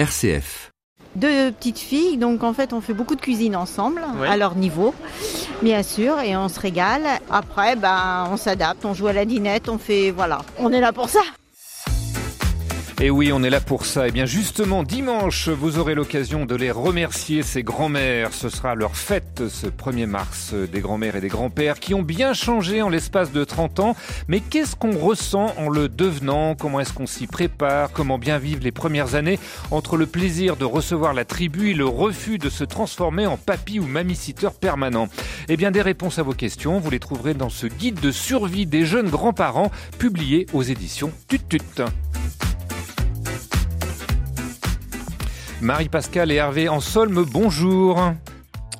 RCF. Deux petites filles, donc en fait on fait beaucoup de cuisine ensemble, Ouais. à leur niveau, bien sûr, et on se régale. Après, ben, on s'adapte, on joue à la dinette, on fait, voilà, on est là pour ça. Et oui, on est là pour ça. Et bien justement, dimanche, vous aurez l'occasion de les remercier, ces grands-mères. Ce sera leur fête ce 1er mars des grands-mères et des grands-pères qui ont bien changé en l'espace de 30 ans. Mais qu'est-ce qu'on ressent en le devenant? Comment est-ce qu'on s'y prépare? Comment bien vivre les premières années? Entre le plaisir de recevoir la tribu et le refus de se transformer en papy ou mamie-sitter permanent Eh bien, des réponses à vos questions, vous les trouverez dans ce guide de survie des jeunes grands-parents publié aux éditions Tut Marie-Pascale et Hervé Ansolme, bonjour.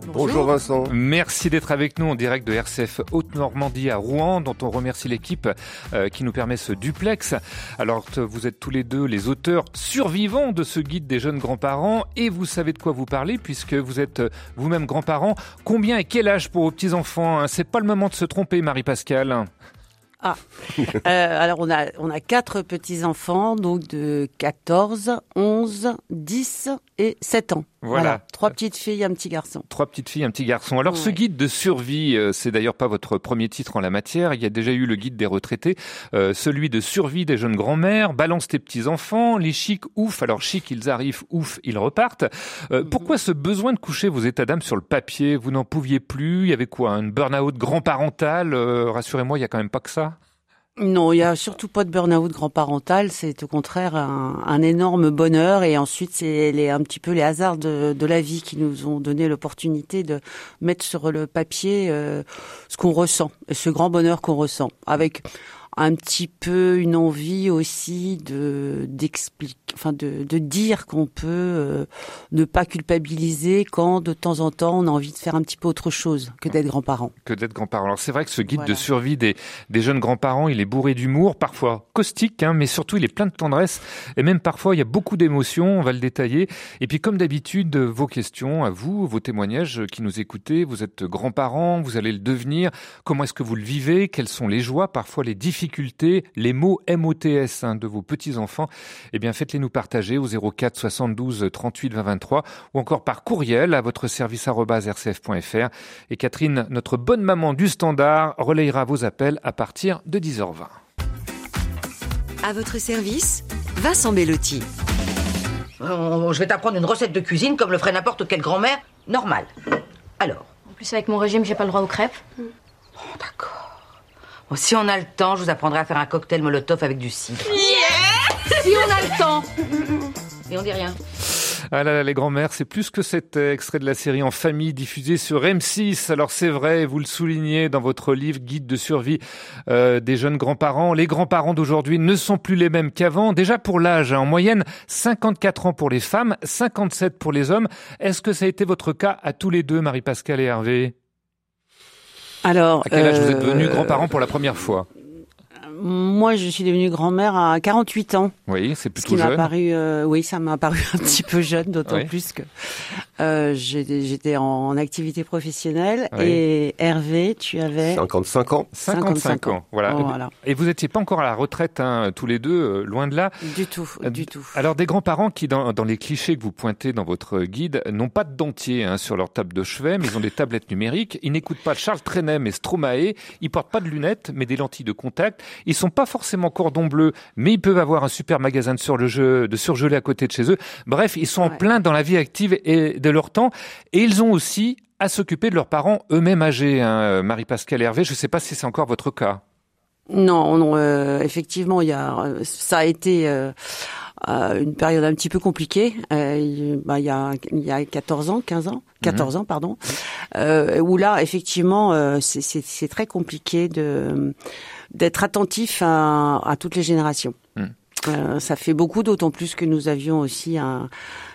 Bonjour Vincent. Merci d'être avec nous en direct de RCF Haute-Normandie à Rouen, dont on remercie l'équipe euh, qui nous permet ce duplex. Alors, vous êtes tous les deux les auteurs survivants de ce guide des jeunes grands-parents et vous savez de quoi vous parlez puisque vous êtes euh, vous-même grands-parents. Combien et quel âge pour vos petits-enfants hein? C'est pas le moment de se tromper, Marie-Pascale. Euh, alors on a on a quatre petits enfants donc de 14, 11, 10 et 7 ans. Voilà. Trois petites filles, un petit garçon. Trois petites filles, un petit garçon. Alors ce guide de survie, euh, c'est d'ailleurs pas votre premier titre en la matière. Il y a déjà eu le guide des retraités, euh, celui de survie des jeunes grands-mères, balance tes petits enfants, les chics, ouf. Alors chic, ils arrivent, ouf, ils repartent. Euh, Pourquoi ce besoin de coucher vos états d'âme sur le papier? Vous n'en pouviez plus? Il y avait quoi? Un burn-out grand-parental? Euh, Rassurez-moi, il y a quand même pas que ça. Non, il y a surtout pas de burn-out grand-parental. C'est au contraire un, énorme bonheur. Et ensuite, c'est les, un petit peu les hasards de, la vie qui nous ont donné l'opportunité de mettre sur le papier euh, ce qu'on ressent, ce grand bonheur qu'on ressent, avec un petit peu une envie aussi de d'expliquer, enfin de, de dire qu'on peut euh, ne pas culpabiliser quand de temps en temps on a envie de faire un petit peu autre chose que d'être grand-parent. que d'être grand-parent. Alors c'est vrai que ce guide Voilà. de survie des, des jeunes grands-parents, il est bourré d'humour, parfois caustique, hein, mais surtout il est plein de tendresse et même parfois il y a beaucoup d'émotions, on va le détailler. Et puis comme d'habitude, vos questions à vous, vos témoignages qui nous écoutez, vous êtes grands-parents, vous allez le devenir, comment est-ce que vous le vivez, quelles sont les joies, parfois les difficultés, les mots MOTS hein, de vos petits-enfants, eh bien faites-les nous partager au 04 72 38 20 23 ou encore par courriel à votre service rcf.fr. Et Catherine, notre bonne maman du standard, relayera vos appels à partir de 10h20. À votre service, Vincent Bellotti. Euh, Je vais t'apprendre une recette de cuisine comme le ferait n'importe quelle grand-mère normale. Alors, En plus, avec mon régime, j'ai pas le droit aux crêpes. bon, d'accord. Bon, si on a le temps, je vous apprendrai à faire un cocktail molotov avec du cidre. Si on a le temps Et on dit rien. Ah là là, les grands-mères, c'est plus que cet extrait de la série En famille diffusé sur M6. Alors c'est vrai, vous le soulignez dans votre livre Guide de survie euh, des jeunes grands-parents. Les grands-parents d'aujourd'hui ne sont plus les mêmes qu'avant. Déjà pour l'âge, hein, en moyenne 54 ans pour les femmes, 57 pour les hommes. Est-ce que ça a été votre cas à tous les deux, Marie-Pascale et Hervé? Alors, À quel âge vous êtes euh, devenus grands-parents pour la première fois? Moi, je suis devenue grand-mère à 48 ans. Oui, c'est Ce plutôt qui m'a jeune. paru, euh, oui, ça m'a paru un petit peu jeune, d'autant Oui. plus que euh, j'étais j'étais en activité professionnelle. Oui. Et Hervé, tu avais 55 ans. 55 55 ans. Voilà. Oh, voilà. Et vous n'étiez pas encore à la retraite, hein, tous les deux, euh, loin de là. du tout, Euh, du tout. Alors des grands-parents qui, dans, dans les clichés que vous pointez dans votre guide, n'ont pas de dentier hein, sur leur table de chevet, mais ils ont des tablettes numériques. Ils n'écoutent pas Charles Trenet mais Stromae. Ils portent pas de lunettes, mais des lentilles de contact. Ils sont pas forcément cordon bleu, mais ils peuvent avoir un super magasin de, surgelé, de surgelé à côté de chez eux. Bref, ils sont en plein dans la vie active et de leur temps, et ils ont aussi à s'occuper de leurs parents eux-mêmes âgés. Hein, Marie-Pascale Hervé, je ne sais pas si c'est encore votre cas. Non, non, euh, effectivement, il y a, ça a été euh, euh, une période un petit peu compliquée. Euh, il, bah, il y a, il y a 14 ans, 15 ans, 14 ans, pardon, euh, où là, effectivement, euh, c'est très compliqué de d'être attentif à, à toutes les générations. Mm. Euh, ça fait beaucoup, d'autant plus que nous avions aussi un,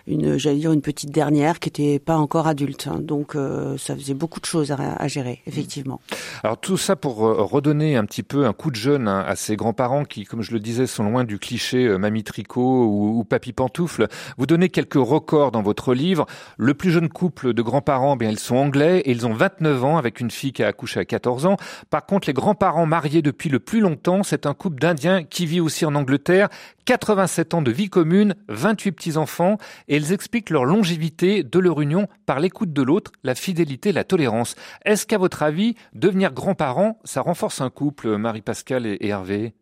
une, j'allais dire une petite dernière qui était pas encore adulte. hein. Donc, euh, ça faisait beaucoup de choses à, à gérer, effectivement. Alors tout ça pour euh, redonner un petit peu un coup de jeune hein, à ces grands-parents qui, comme je le disais, sont loin du cliché euh, mamie tricot ou, ou papy pantoufle. Vous donnez quelques records dans votre livre. Le plus jeune couple de grands-parents, bien ils sont anglais et ils ont 29 ans avec une fille qui a accouché à 14 ans. Par contre, les grands-parents mariés depuis le plus longtemps, c'est un couple d'Indiens qui vit aussi en Angleterre. 87 ans de vie commune, 28 petits-enfants, et elles expliquent leur longévité de leur union par l'écoute de l'autre, la fidélité, la tolérance. Est-ce qu'à votre avis, devenir grands-parents, ça renforce un couple, Marie-Pascale et Hervé?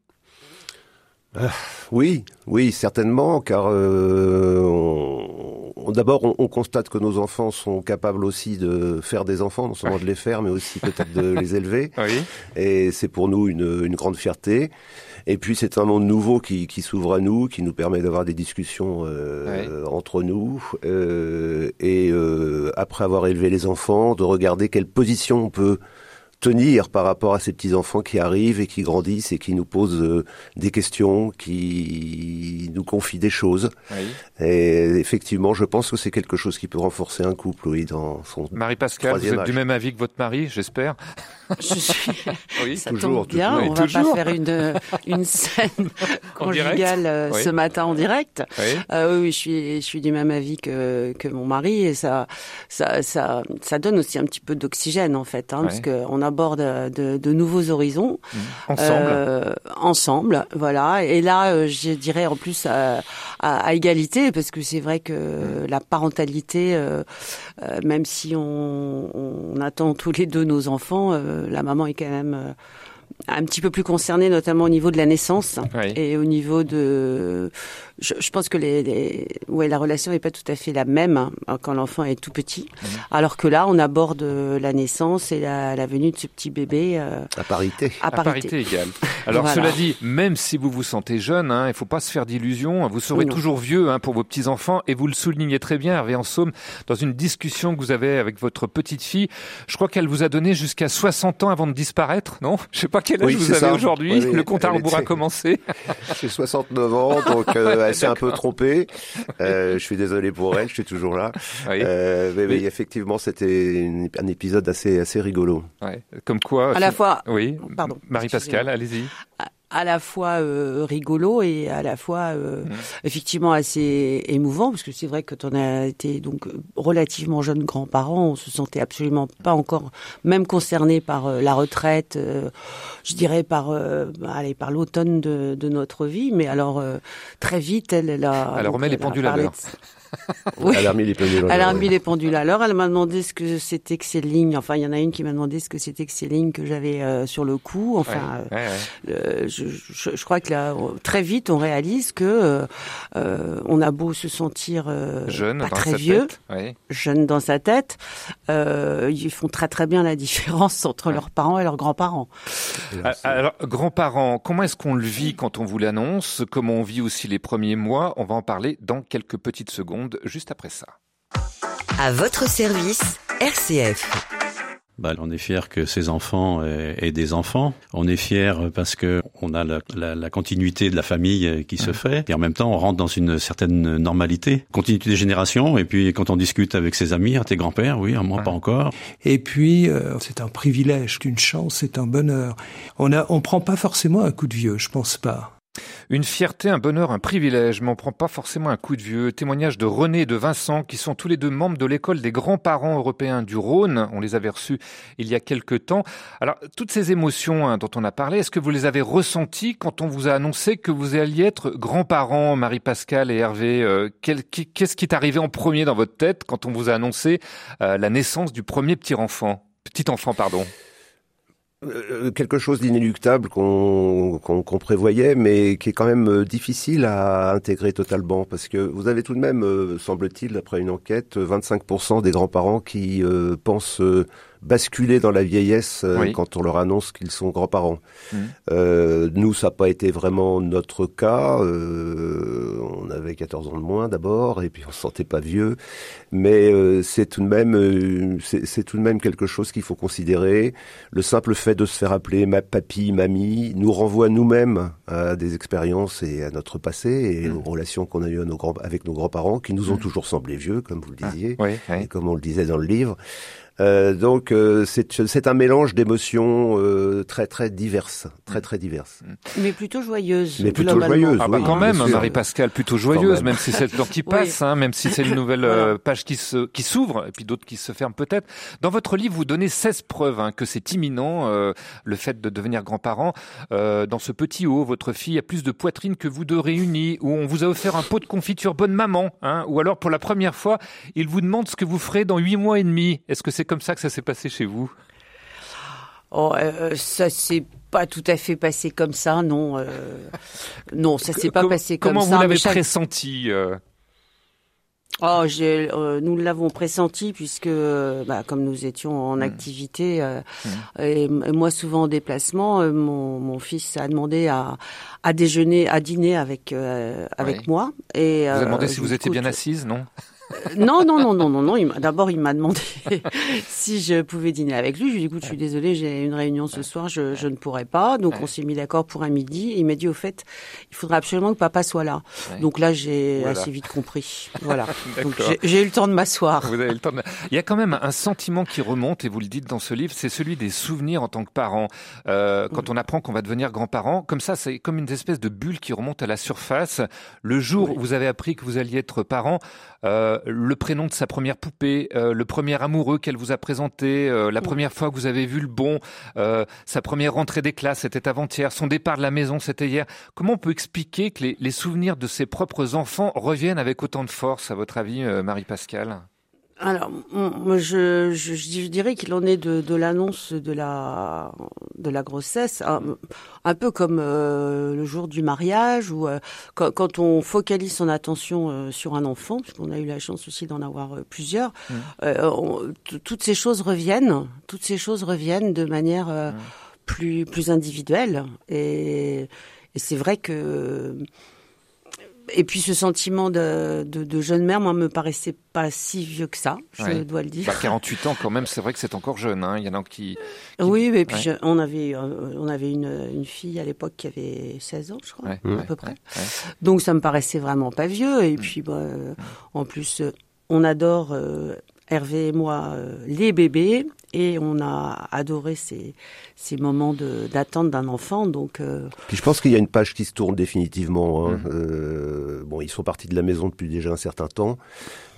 Euh, oui, oui, certainement, car euh, d'abord on, constate que nos enfants sont capables aussi de faire des enfants, non seulement de les faire, mais aussi peut-être de les élever. Et c'est pour nous une, grande fierté. Et puis c'est un monde nouveau qui, s'ouvre à nous, qui nous permet d'avoir des discussions euh, entre nous. et après avoir élevé les enfants, de regarder quelle position on peut tenir par rapport à ces petits enfants qui arrivent et qui grandissent et qui nous posent euh, des questions, qui nous confient des choses. Et effectivement, je pense que c'est quelque chose qui peut renforcer un couple, oui, dans son Marie-Pascale, vous êtes du même avis que votre mari, j'espère. Je suis. oui, ça toujours, tombe bien. on va pas faire une une scène conjugale euh, ce matin en direct. Oui. Euh, oui, je suis je suis du même avis que que mon mari et ça ça ça ça donne aussi un petit peu d'oxygène en fait, hein, parce que on aborde de, de nouveaux horizons mmh. ensemble. Euh, ensemble, voilà. Et là, euh, je dirais en plus à, à, à égalité, parce que c'est vrai que mmh. la parentalité, euh, même si on, on, attend tous les deux nos enfants la maman est quand même euh, un petit peu plus concernée, notamment au niveau de la naissance et au niveau de je, je, pense que les, les, ouais, la relation n'est pas tout à fait la même hein, quand l'enfant est tout petit, mhm. alors que là, on aborde la naissance et la, la venue de ce petit bébé euh, à parité. À parité, égale. Alors cela dit, même si vous vous sentez jeune, hein, il faut pas se faire d'illusions. Vous serez toujours vieux hein, pour vos petits enfants, et vous le soulignez très bien, Hervé Somme, dans une discussion que vous avez avec votre petite fille. Je crois qu'elle vous a donné jusqu'à 60 ans avant de disparaître, non? Je sais pas quel âge vous avez aujourd'hui. le compte à rebours a commencé. J'ai 69 ans, donc. Euh, elle s'est un peu trompée. Euh, je suis désolé pour elle, je suis toujours là. Euh, mais, effectivement, c'était un épisode assez assez rigolo. Comme quoi. À la fois. Oui. Pardon. Marie-Pascale, allez-y à la fois euh, rigolo et à la fois euh, mmh. effectivement assez émouvant parce que c'est vrai que quand on a été donc relativement jeune grands-parents, on se sentait absolument pas encore même concerné par euh, la retraite, je dirais par allez par l'automne de, de, notre vie, mais alors très vite elle, elle a elle remet les pendules à l'heure. Elle a remis les pendules à l'heure. Elle a remis les pendules à l'heure. Elle m'a demandé ce que c'était que ces lignes. Enfin, il y en a une qui m'a demandé ce que c'était que ces lignes que j'avais euh, sur le cou. Enfin, euh, je, je, je, crois que là, très vite, on réalise que euh, on a beau se sentir jeune, pas très vieux, jeune dans sa tête, ils font très très bien la différence entre leurs parents et leurs grands-parents. Alors, grands-parents, comment est-ce qu'on le vit quand on vous l'annonce? Comment on vit aussi les premiers mois? On va en parler dans quelques petites secondes juste après ça. À votre service, RCF. Bah, on est fier que ces enfants aient, des enfants. On est fier parce que on a la, continuité de la famille qui se fait et en même temps on rentre dans une certaine normalité, continuité des générations. Et puis quand on discute avec ses amis, ah, tes grands-pères, oui, moi pas encore. Et puis euh, c'est un privilège, une chance, c'est un bonheur. On a, on prend pas forcément un coup de vieux, je pense pas. Une fierté, un bonheur, un privilège, mais on prend pas forcément un coup de vieux. Témoignage de René et de Vincent, qui sont tous les deux membres de l'école des grands-parents européens du Rhône. On les avait reçus il y a quelque temps. Alors, toutes ces émotions hein, dont on a parlé, est-ce que vous les avez ressenties quand on vous a annoncé que vous alliez être grands-parents, Marie-Pascale et Hervé euh, Qu'est-ce qui est arrivé en premier dans votre tête quand on vous a annoncé euh, la naissance du premier petit enfant Petit enfant, pardon? Euh, quelque chose d'inéluctable qu'on prévoyait, mais qui est quand même euh, difficile à intégrer totalement, parce que vous avez tout de même, euh, semble-t-il, après une enquête, 25% des grands-parents qui pensent basculer dans la vieillesse euh, quand on leur annonce qu'ils sont grands-parents. Mmh. Euh, nous, ça n'a pas été vraiment notre cas. Avait 14 ans de moins d'abord, et puis on se sentait pas vieux. Mais euh, c'est tout de même, euh, c'est tout de même quelque chose qu'il faut considérer. Le simple fait de se faire appeler ma papy, mamie, nous renvoie nous-mêmes à des expériences et à notre passé et mmh. aux relations qu'on a eues avec nos grands-parents, qui nous ont mmh. toujours semblé vieux, comme vous le disiez, et comme on le disait dans le livre. Euh, donc euh, c'est c'est un mélange d'émotions euh, très très diverses, très très diverses. Mais plutôt joyeuse. Mais plutôt globalement. joyeuse. Ah bah oui, quand même, sûr. Marie-Pascale, plutôt joyeuse, même. même si c'est le temps qui passe, hein, même si c'est une nouvelle euh, Voilà. page qui se qui s'ouvre, et puis d'autres qui se ferment peut-être. Dans votre livre, vous donnez 16 preuves hein, que c'est imminent, euh, le fait de devenir grand-parent. Euh, dans ce petit haut, votre fille a plus de poitrine que vous deux réunis, où on vous a offert un pot de confiture bonne maman, hein, ou alors pour la première fois, il vous demande ce que vous ferez dans huit mois et demi. Est-ce que c'est comme ça que ça s'est passé chez vous? Oh, euh, ça s'est pas tout à fait passé comme ça, non. euh, non, ça s'est pas Com- passé comme Comment ça. vous l'avez chaque- pressenti euh? Oh, euh, nous l'avons pressenti puisque, euh, bah, comme nous étions Hmm. en activité, euh, et, moi souvent en déplacement, euh, mon, mon fils a demandé à, à déjeuner, à dîner avec euh, avec Oui. moi. Et Vous avez euh, demandé si vous étiez bien assise, non? Non, non, non, non, non, non. m'a- D'abord, il m'a demandé si je pouvais dîner avec lui. Je lui ai dit, écoute, je suis désolée, j'ai une réunion ce soir, je, je ne pourrai pas. Donc, on s'est mis d'accord pour un midi. Et il m'a dit, au fait, il faudra absolument que papa soit là. Ouais. Donc là, j'ai Voilà. assez vite compris. Voilà. Donc, j'ai- eu le temps de m'asseoir. Vous avez le temps de- Il y a quand même un sentiment qui remonte, et vous le dites dans ce livre, c'est celui des souvenirs en tant que parent. Euh, quand on apprend qu'on va devenir grand-parent, comme ça, c'est comme une espèce de bulle qui remonte à la surface. Le jour où vous avez appris que vous alliez être parent, euh, le prénom de sa première poupée, euh, le premier amoureux qu'elle vous a présenté, euh, la première fois que vous avez vu le bon, euh, sa première rentrée des classes, c'était avant-hier, son départ de la maison, c'était hier. Comment on peut expliquer que les, les souvenirs de ses propres enfants reviennent avec autant de force, à votre avis, euh, Marie-Pascale? Alors, moi, je, je, je dirais qu'il en est de, de l'annonce de la, de la grossesse, un, un peu comme euh, le jour du mariage, ou euh, quand, quand on focalise son attention euh, sur un enfant, puisqu'on a eu la chance aussi d'en avoir euh, plusieurs, euh, on- toutes ces choses reviennent, toutes ces choses reviennent de manière euh, plus, plus individuelle. Et, et c'est vrai que et puis ce sentiment de, de, de jeune mère, moi, me paraissait pas si vieux que ça, je Ouais. dois le dire. Bah, 48 ans quand même, c'est vrai que c'est encore jeune. Hein. Il y en a qui... qui- Oui, et puis Ouais. je- on avait, euh, on avait une, une fille à l'époque qui avait 16 ans, je crois, Ouais, à ouais, peu près. ouais, ouais. Donc ça me paraissait vraiment pas vieux. Et puis, bah, euh, en plus, euh, on adore, euh, Hervé et moi, euh, les bébés. Et on a adoré ces, ces moments de- d'attente d'un enfant. Donc, euh, Puis je pense qu'il y a une page qui se tourne définitivement. Hein. Mhm. Euh, bon, ils sont partis de la maison depuis déjà un certain temps,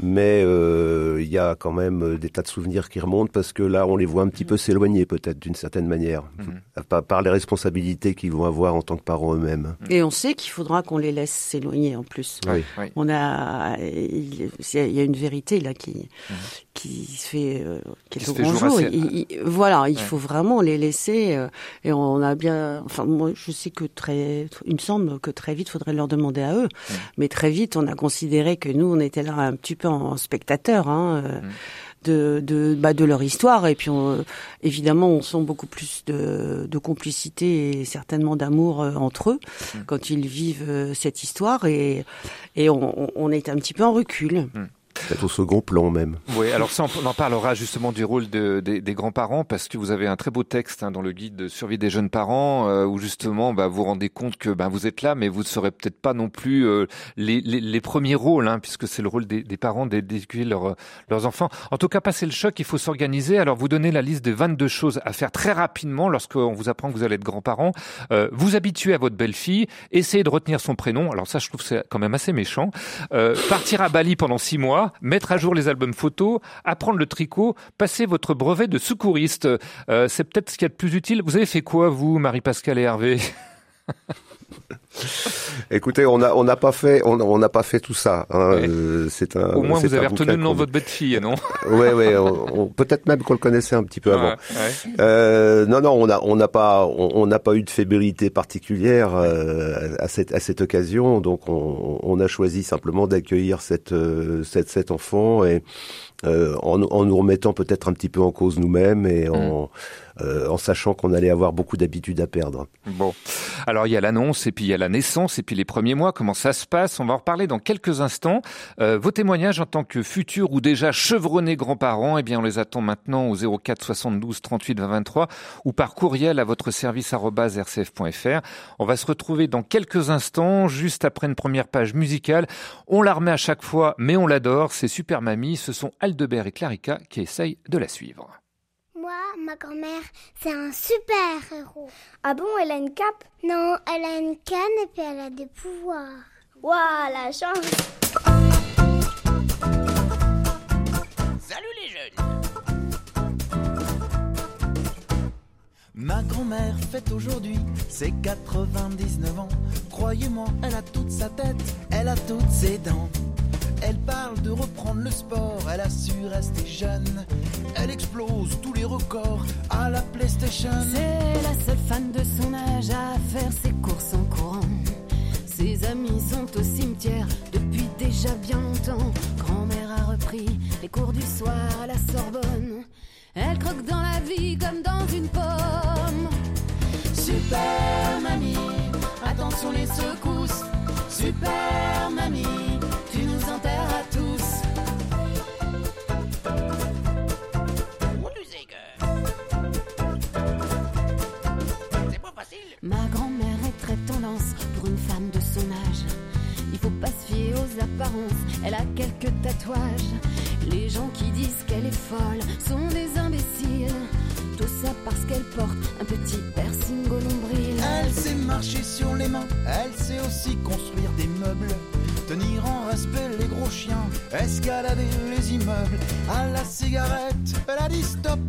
mais euh, il y a quand même des tas de souvenirs qui remontent parce que là, on les voit un petit peu s'éloigner peut-être d'une certaine manière, Mhm. par, par les responsabilités qu'ils vont avoir en tant que parents eux-mêmes. et on sait qu'il faudra qu'on les laisse s'éloigner en plus. Oui. Oui. On a, il il y a une vérité là qui qui se fait, euh, qui est se au grand jour jour. assez- Il- il- voilà, il Ouais. faut vraiment les laisser. Euh, et on a bien, enfin moi je sais que très, il me semble que très vite faudrait leur demander à eux. Mais très vite on a considéré que nous on était là un petit peu en spectateur. Hein, euh, De, de, bah, de leur histoire et puis on, évidemment on sent beaucoup plus de, de complicité et certainement d'amour euh, entre eux quand ils vivent euh, cette histoire et, et on- on est un petit peu en recul. Peut-être au second plan même. Oui, alors ça, on en parlera justement du rôle de- des- des grands-parents, parce que vous avez un très beau texte hein, dans le guide de survie des jeunes parents, euh, où justement bah, vous rendez compte que bah, vous êtes là, mais vous ne serez peut-être pas non plus euh, les, les- les premiers rôles, hein, puisque c'est le rôle des, des parents d'é- d'éduquer leurs leurs enfants. En tout cas, passer le choc, il faut s'organiser. Alors, vous donnez la liste des 22 choses à faire très rapidement lorsqu'on vous apprend que vous allez être grands-parents. Euh, vous habituer à votre belle-fille, essayez de retenir son prénom. Alors ça, je trouve c'est quand même assez méchant. Euh, partir à Bali pendant six mois, mettre à jour les albums photos, apprendre le tricot, passer votre brevet de secouriste. Euh, c'est peut-être ce qu'il y a de plus utile. Vous avez fait quoi, vous, Marie-Pascale et Hervé? Écoutez, on n'a on n'a pas fait on on n'a pas fait tout ça. Hein. Ouais. Euh, c'est un. Au moins, vous avez retenu le nom de votre bête-fille, non Ouais, ouais. on- on- Peut-être même qu'on le connaissait un petit peu avant. Ouais, ouais. Euh, non, non, on n'a pas, on n'a pas eu de fébrilité particulière euh, à cette, à cette occasion. Donc, on, on a choisi simplement d'accueillir cette, cette, cet enfant et en, en nous remettant peut-être un petit peu en cause nous-mêmes et en, euh, en sachant qu'on allait avoir beaucoup d'habitudes à perdre. Bon, alors il y a l'annonce et puis il y a la naissance, et puis les premiers mois, comment ça se passe? On va en reparler dans quelques instants. Euh, vos témoignages en tant que futurs ou déjà chevronnés grands-parents, eh bien, on les attend maintenant au 04 72 38 20 23 ou par courriel à votre service rcf.fr. On va se retrouver dans quelques instants, juste après une première page musicale. On la remet à chaque fois, mais on l'adore. C'est Super Mamie. Ce sont Aldebert et Clarica qui essayent de la suivre. Moi, ma grand-mère, c'est un super héros. Ah bon, elle a une cape? Non, elle a une canne et puis elle a des pouvoirs. Waouh, la chance Salut les jeunes Ma grand-mère fête aujourd'hui ses 99 ans. Croyez-moi, elle a toute sa tête, elle a toutes ses dents. Elle parle de reprendre le sport, elle a su rester jeune. Elle explose tous les records à la PlayStation. C'est la seule fan de son âge à faire ses courses en courant. Ses amis sont au cimetière depuis déjà bien longtemps. Grand-mère a repris les cours du soir à la Sorbonne. Elle croque dans la vie comme dans une pomme. Super mamie, attention les secousses. Super mamie, apparences, elle a quelques tatouages. Les gens qui disent qu'elle est folle sont des imbéciles. Tout ça parce qu'elle porte un petit piercing au nombril. Elle sait marcher sur les mains, elle sait aussi construire des meubles. Tenir en respect les gros chiens, escalader les immeubles. À la cigarette, elle a dit stop.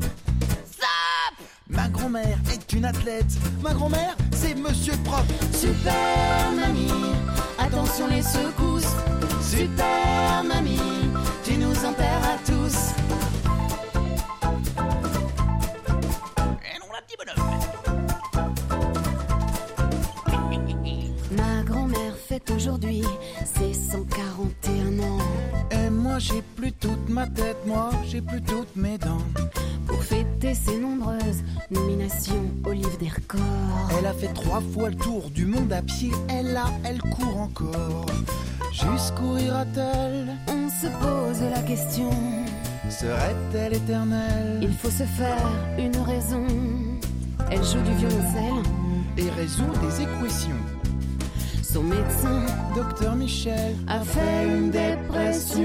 Stop Ma grand-mère est une athlète. Ma grand-mère, c'est Monsieur Prof. Super mamie, attention les secousses. Super mamie, tu nous enterres à tous. Et non, la petite Ma grand-mère fête aujourd'hui ses 141 ans. Et moi j'ai plus toute ma tête, moi j'ai plus toutes mes dents. Pour fêter ses nombreuses nominations au livre des records. Elle a fait trois fois le tour du monde à pied, elle a, elle court encore. Jusqu'où ira-t-elle On se pose la question. Serait-elle éternelle Il faut se faire une raison. Elle joue du violoncelle et résout des équations. Son médecin, docteur Michel, a fait une dépression.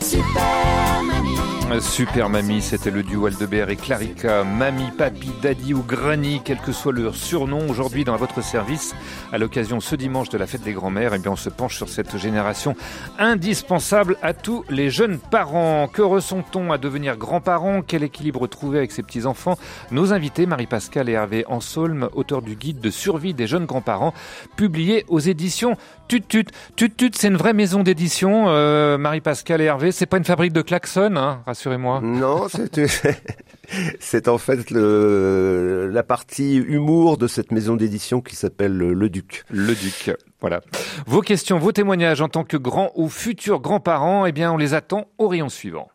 Super mamie. Super Mamie, c'était le duo Aldebert et Clarica. Mamie, Papi, Daddy ou Granny, quel que soit leur surnom, aujourd'hui dans votre service, à l'occasion ce dimanche de la fête des grands-mères, eh bien on se penche sur cette génération indispensable à tous les jeunes parents. Que ressent-on à devenir grands-parents? Quel équilibre trouver avec ses petits-enfants? Nos invités, Marie-Pascale et Hervé Ansolm, auteurs du guide de survie des jeunes grands-parents, publié aux éditions Tut Tut. Tut Tut, c'est une vraie maison d'édition, euh, Marie-Pascale et Hervé. C'est pas une fabrique de klaxons, hein, rassurez-moi. Non, c'est c'est en fait le, la partie humour de cette maison d'édition qui s'appelle Le Duc. Le Duc, voilà. Vos questions, vos témoignages en tant que grands ou futurs grands-parents, eh bien, on les attend au rayon suivant.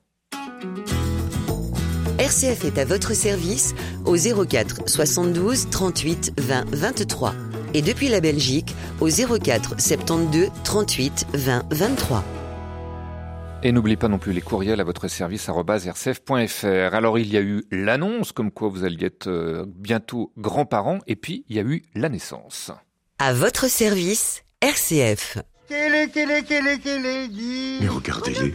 RCF est à votre service au 04 72 38 20 23 et depuis la Belgique au 04 72 38 20 23. Et n'oubliez pas non plus les courriels à votre service rcf.fr. Alors il y a eu l'annonce comme quoi vous alliez être euh, bientôt grands-parents et puis il y a eu la naissance. À votre service, RCF. Télé, télé, télé, télé, dit. Mais regardez-les.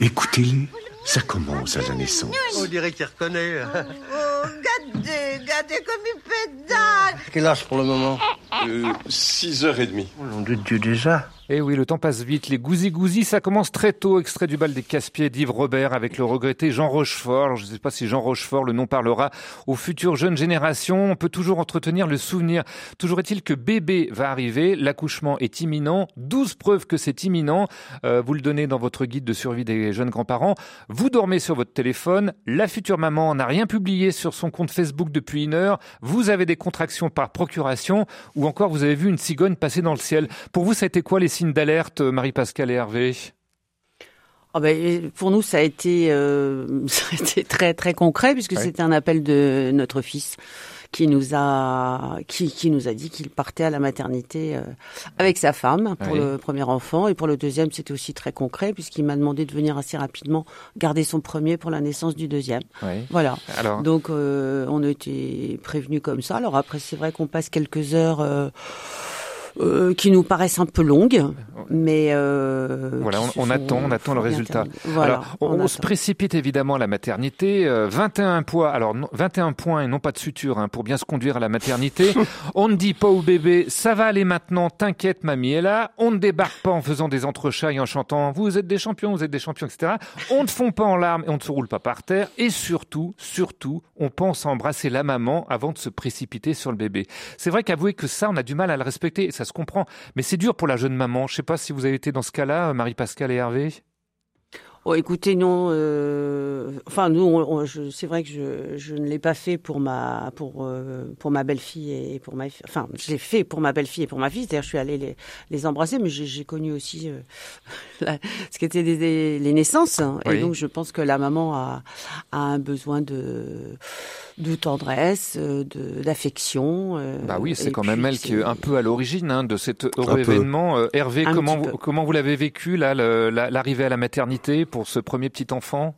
Écoutez-les. Ça commence à la naissance. On dirait qu'il reconnaît. Oh, regardez, regardez comme il pédale. Quel âge pour le moment? Euh, 6h30. Oh, nom de Dieu déjà. Eh oui, le temps passe vite. Les gousi-gousi, ça commence très tôt. Extrait du bal des casse-pieds d'Yves Robert avec le regretté Jean Rochefort. Je ne sais pas si Jean Rochefort, le nom parlera aux futures jeunes générations. On peut toujours entretenir le souvenir. Toujours est-il que bébé va arriver. L'accouchement est imminent. 12 preuves que c'est imminent. Euh, vous le donnez dans votre guide de survie des jeunes grands-parents. Vous dormez sur votre téléphone. La future maman n'a rien publié sur son compte Facebook depuis une heure. Vous avez des contractions par procuration ou encore vous avez vu une cigogne passer dans le ciel. Pour vous, ça a été quoi les d'alerte, Marie-Pascale et Hervé Oh ben, pour nous, ça a été, euh, ça a été très très concret puisque c'était un appel de notre fils qui nous a qui, qui nous a dit qu'il partait à la maternité euh, avec sa femme pour Oui. le premier enfant et pour le deuxième c'était aussi très concret puisqu'il m'a demandé de venir assez rapidement garder son premier pour la naissance du deuxième. Oui. Voilà. Alors- Donc euh, on a été prévenus comme ça. Alors après c'est vrai qu'on passe quelques heures euh, qui nous paraissent un peu longues, mais euh, Voilà, on, on attend, on attend le résultat. Voilà, alors, on, on on se précipite évidemment à la maternité. euh, 21 poids, alors non, 21 points et non pas de suture hein, pour bien se conduire à la maternité. on ne dit pas au bébé, ça va aller maintenant, t'inquiète, mamie est là. On ne débarque pas en faisant des entrechats et en chantant, vous êtes des champions, vous êtes des champions, etc. On ne fond pas en larmes et on ne se roule pas par terre. Et surtout, surtout, on pense à embrasser la maman avant de se précipiter sur le bébé. C'est vrai qu'avouer que ça, on a du mal à le respecter, ça se comprend. Mais c'est dur pour la jeune maman. Je sais pas si vous avez été dans ce cas-là, Marie-Pascale et Hervé. Oh, écoutez, non. euh, enfin, nous, on- on- je- c'est vrai que je, je ne l'ai pas fait pour ma pour euh, pour ma belle-fille et pour ma fi- enfin, je l'ai fait pour ma belle-fille et pour ma fille. C'est-à-dire, je suis allée les, les embrasser, mais j'ai, j'ai connu aussi euh, la- ce qu'étaient des, des- les naissances. hein. Oui. Et donc, je pense que la maman a a un besoin de de tendresse, euh, de d'affection. euh, Bah oui, c'est quand puis même elle qui est un peu à l'origine hein, de cet heureux Un peu. événement. Euh, Hervé, Un comment vous, comment vous l'avez vécu là, le- la- l'arrivée à la maternité pour ce premier petit enfant?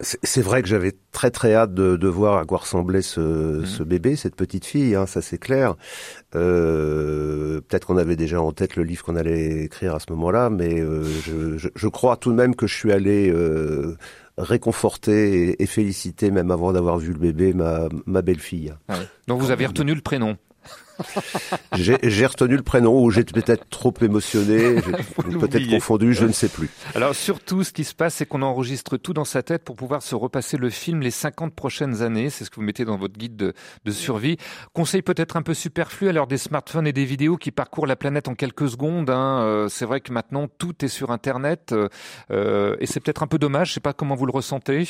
C'est vrai que j'avais très très hâte de, de voir à quoi ressemblait ce, Mhm. ce bébé, cette petite fille, hein, ça c'est clair. Euh, Peut-être qu'on avait déjà en tête le livre qu'on allait écrire à ce moment-là, mais euh, je, je, je crois tout de même que je suis allé euh, réconforter et, et féliciter, même avant d'avoir vu le bébé, ma, ma belle-fille. Donc vous avez retenu le prénom. J'ai retenu le prénom ou j'étais peut-être trop émotionné, peut-être confondu, je ne sais plus. Alors surtout, ce qui se passe, c'est qu'on enregistre tout dans sa tête pour pouvoir se repasser le film les 50 prochaines années. C'est ce que vous mettez dans votre guide de, de survie. Conseil peut-être un peu superflu à l'heure des smartphones et des vidéos qui parcourent la planète en quelques secondes. hein. Euh, c'est vrai que maintenant tout est sur Internet euh, euh, et c'est peut-être un peu dommage. Je sais pas comment vous le ressentez.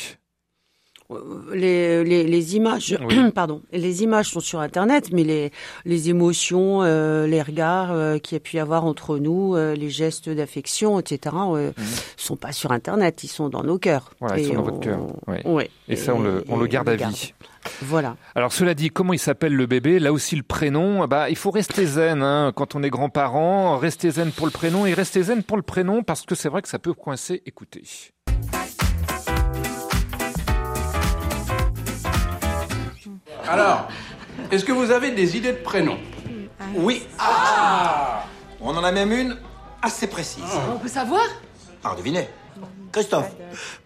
Les, les, les images, Oui. pardon, les images sont sur Internet, mais les, les émotions, euh, les regards euh, qu'il y a pu y avoir entre nous, euh, les gestes d'affection, etc., euh, sont pas sur Internet, ils sont dans nos cœurs. Voilà, ils Et sont dans votre cœur. Oui. Et ça, on le, on le et garde à vie. Voilà. Alors cela dit, comment il s'appelle le bébé? Là aussi le prénom, bah il faut rester zen hein, quand on est grand-parent, rester zen pour le prénom et rester zen pour le prénom parce que c'est vrai que ça peut coincer. Écoutez. Alors, est-ce que vous avez des idées de prénoms Oui. Ah On en a même une assez précise. On peut savoir Ah, devinez. Christophe.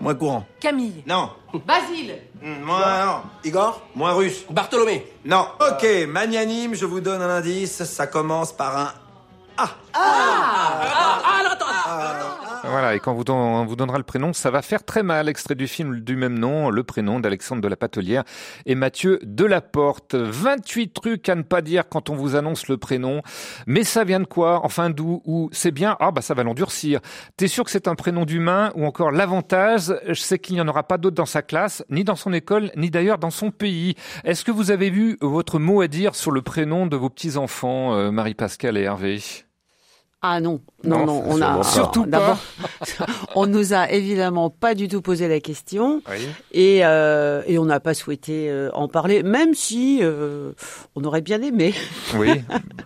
Moins courant. Camille. Non. Basile. Hmm, Moins non. Igor. Moins russe. Bartholomé. Non. Ok, magnanime, je vous donne un indice. Ça commence par un Ah Ah, alors, attends, Voilà, et quand on vous donnera le prénom, ça va faire très mal. Extrait du film du même nom, le prénom d'Alexandre de la Patelière et Mathieu Delaporte. 28 trucs à ne pas dire quand on vous annonce le prénom. Mais ça vient de quoi? Enfin d'où? Ou c'est bien? Ah bah ça va l'endurcir. T'es sûr que c'est un prénom d'humain? Ou encore l'avantage, c'est qu'il n'y en aura pas d'autres dans sa classe, ni dans son école, ni d'ailleurs dans son pays. Est-ce que vous avez vu votre mot à dire sur le prénom de vos petits-enfants, euh, Marie-Pascale et Hervé? Ah non, non, Non, non, on a pas. Surtout pas. d'abord, on nous a évidemment pas du tout posé la question Oui. et, euh, et on n'a pas souhaité euh, en parler, même si euh, on aurait bien aimé. Oui,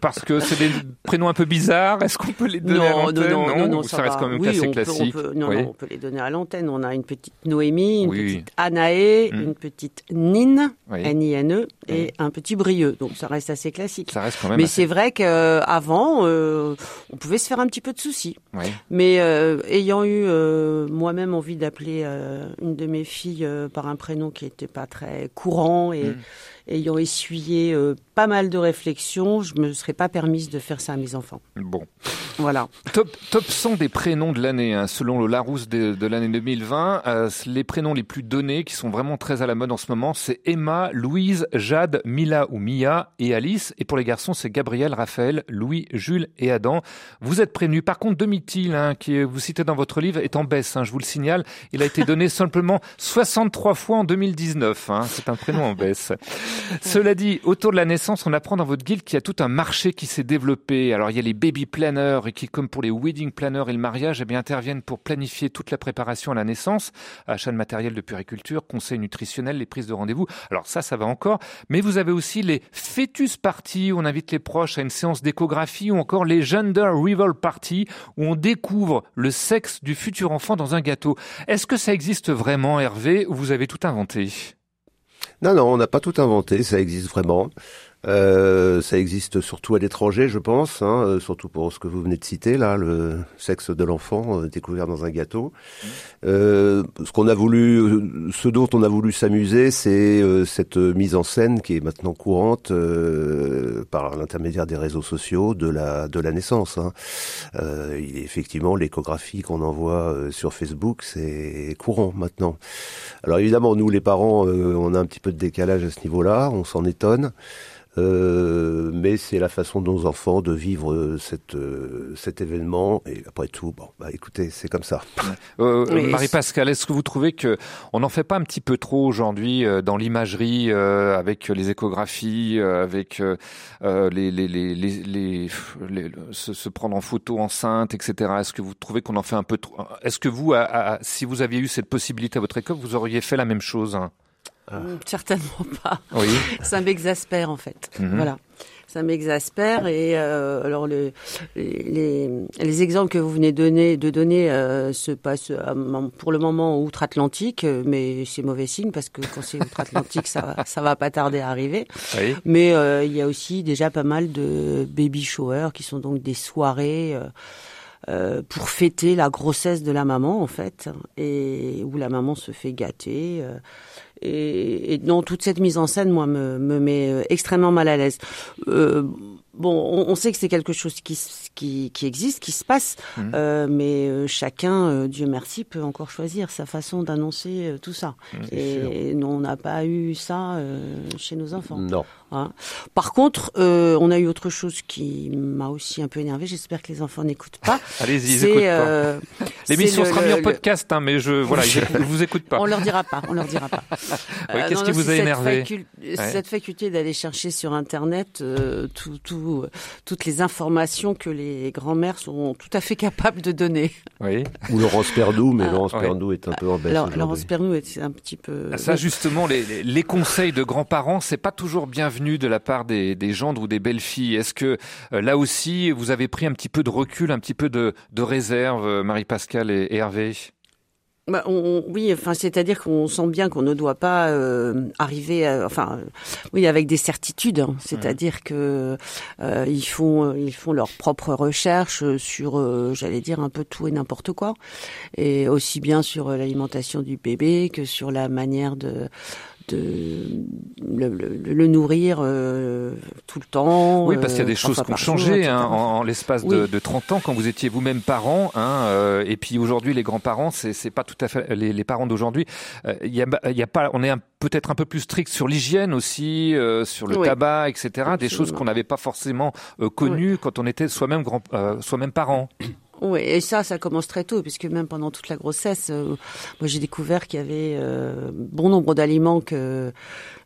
parce que c'est des prénoms un peu bizarres. Est-ce qu'on peut les donner à Non, non, l'antenne non, non, ça, reste va. quand même oui, assez on peut- classique. on peut, non, Oui. non, on peut les donner à l'antenne. On a une petite Noémie, une Oui. petite Anaé, Mm. une petite Nine, Oui. N-I-N-E, E, et un petit Brieux. Donc ça reste assez classique. Ça reste quand même Mais assez- c'est vrai qu'avant, euh, on pouvait se faire un petit peu de soucis. Oui. Mais euh, ayant eu euh, moi-même envie d'appeler euh, une de mes filles euh, par un prénom qui n'était pas très courant et Mm. Ayant essuyé euh, pas mal de réflexions, je me serais pas permise de faire ça à mes enfants. Bon. Voilà. Top, top 100 des prénoms de l'année, hein, selon le Larousse de, de l'année 2020. euh, les prénoms les plus donnés, qui sont vraiment très à la mode en ce moment, c'est Emma, Louise, Jade, Mila ou Mia et Alice. Et pour les garçons, c'est Gabriel, Raphaël, Louis, Jules et Adam. Vous êtes prévenus. Par contre, Domitil, hein, qui vous citez dans votre livre, est en baisse. hein, je vous le signale. Il a été donné simplement 63 fois en 2019. hein, c'est un prénom en baisse. Cela dit, autour de la naissance, on apprend dans votre guilde qu'il y a tout un marché qui s'est développé. Alors il y a les baby planners et qui, comme pour les wedding planners et le mariage, eh bien, interviennent pour planifier toute la préparation à la naissance, achat de matériel de puriculture, conseils nutritionnels, les prises de rendez-vous. Alors ça, ça va encore. Mais vous avez aussi les fœtus parties où on invite les proches à une séance d'échographie ou encore les gender reveal parties où on découvre le sexe du futur enfant dans un gâteau. Est-ce que ça existe vraiment, Hervé, ou vous avez tout inventé? Non, non, on n'a pas tout inventé, ça existe vraiment. Euh, ça existe surtout à l'étranger, je pense, hein, euh, surtout pour ce que vous venez de citer là, le sexe de l'enfant euh, découvert dans un gâteau. Euh, ce qu'on a voulu, euh, ce dont on a voulu s'amuser, c'est euh, cette mise en scène qui est maintenant courante par l'intermédiaire des réseaux sociaux de la de la naissance. Hein. effectivement l'échographie qu'on envoie sur Facebook, c'est courant maintenant. Alors évidemment, nous les parents, on a un petit peu de décalage à ce niveau-là, on s'en étonne. Euh, mais c'est la façon de nos enfants de vivre euh, cette, euh, cet événement. Et après tout, bon, bah écoutez, c'est comme ça. Euh, Marie-Pascale, est-ce que vous trouvez que on n'en fait pas un petit peu trop aujourd'hui dans l'imagerie, avec les échographies, avec les, les, les, les, les se, se, prendre en photo enceinte, etc. Est-ce que vous trouvez qu'on en fait un peu trop Est-ce que vous, à, à, si vous aviez eu cette possibilité à votre école, vous auriez fait la même chose hein? Ah. Certainement pas. Oui. Ça m'exaspère en fait. Mhm. Voilà. Ça m'exaspère et euh, alors le, les, les exemples que vous venez donner, de donner euh, se passent euh, pour le moment outre-Atlantique, mais c'est mauvais signe parce que quand c'est outre-Atlantique, ça ça va pas tarder à arriver. Oui. Mais euh, il y a aussi déjà pas mal de baby showers qui sont donc des soirées. Euh, euh, pour fêter la grossesse de la maman en fait et où la maman se fait gâter euh, et, et toute cette mise en scène moi me, me met euh, extrêmement mal à l'aise. Euh, bon on, on, sait que c'est quelque chose qui, qui, qui existe qui se passe Mhm. euh, mais euh, chacun euh, Dieu merci peut encore choisir sa façon d'annoncer euh, tout ça Mhm, et non, on n'a pas eu ça chez nos enfants Non. Hein. Par contre, on a eu autre chose qui m'a aussi un peu énervé. J'espère que les enfants n'écoutent pas. Allez-y, ils C'est, écoutent pas. L'émission sera mise en podcast, hein, mais je voilà, ils vous écoutent pas. On leur dira pas. On leur dira pas. Oui, qu'est-ce qui vous a énervé facu- Ouais. Cette faculté d'aller chercher sur Internet tout, tout, toutes les informations que les grands-mères sont tout à fait capables de donner. Oui. Ou Laurence Pernou, mais Ah. Laurence Ouais. Pernou est un peu en baisse Alors. Laurence Pernou est un petit peu. Ah, Ça, justement, les, les- les conseils de grands-parents, c'est pas toujours bienvenu de la part des, des gendres ou des belles-filles. Est-ce que euh, là aussi, vous avez pris un petit peu de recul, un petit peu de, de réserve, euh, Marie-Pascale et, et Hervé? Bah, on, oui, enfin, c'est-à-dire qu'on sent bien qu'on ne doit pas euh, arriver, à- enfin, oui, avec des certitudes. hein. C'est-à-dire que euh, ils font, euh, ils font leurs propres recherches sur, euh, j'allais dire, un peu tout et n'importe quoi, et aussi bien sur l'alimentation du bébé que sur la manière de de le, le- le nourrir euh, tout le temps. Oui, parce qu'il y a euh, des choses qui ont jour, changé hein, en, en l'espace de, Oui. de 30 ans quand vous étiez vous-même parent. Hein, euh, et puis aujourd'hui, les grands-parents, c'est pas tout à fait les, les parents d'aujourd'hui. Euh, Il y, a, il y a pas, on est peut-être un peu plus strict sur l'hygiène aussi, euh, sur le Oui. tabac, etc. Des choses qu'on n'avait pas forcément euh, connues quand on était soi-même grand, euh, soi-même parent. Oui, et ça, ça commence très tôt, puisque même pendant toute la grossesse, euh, moi j'ai découvert qu'il y avait euh, bon nombre d'aliments que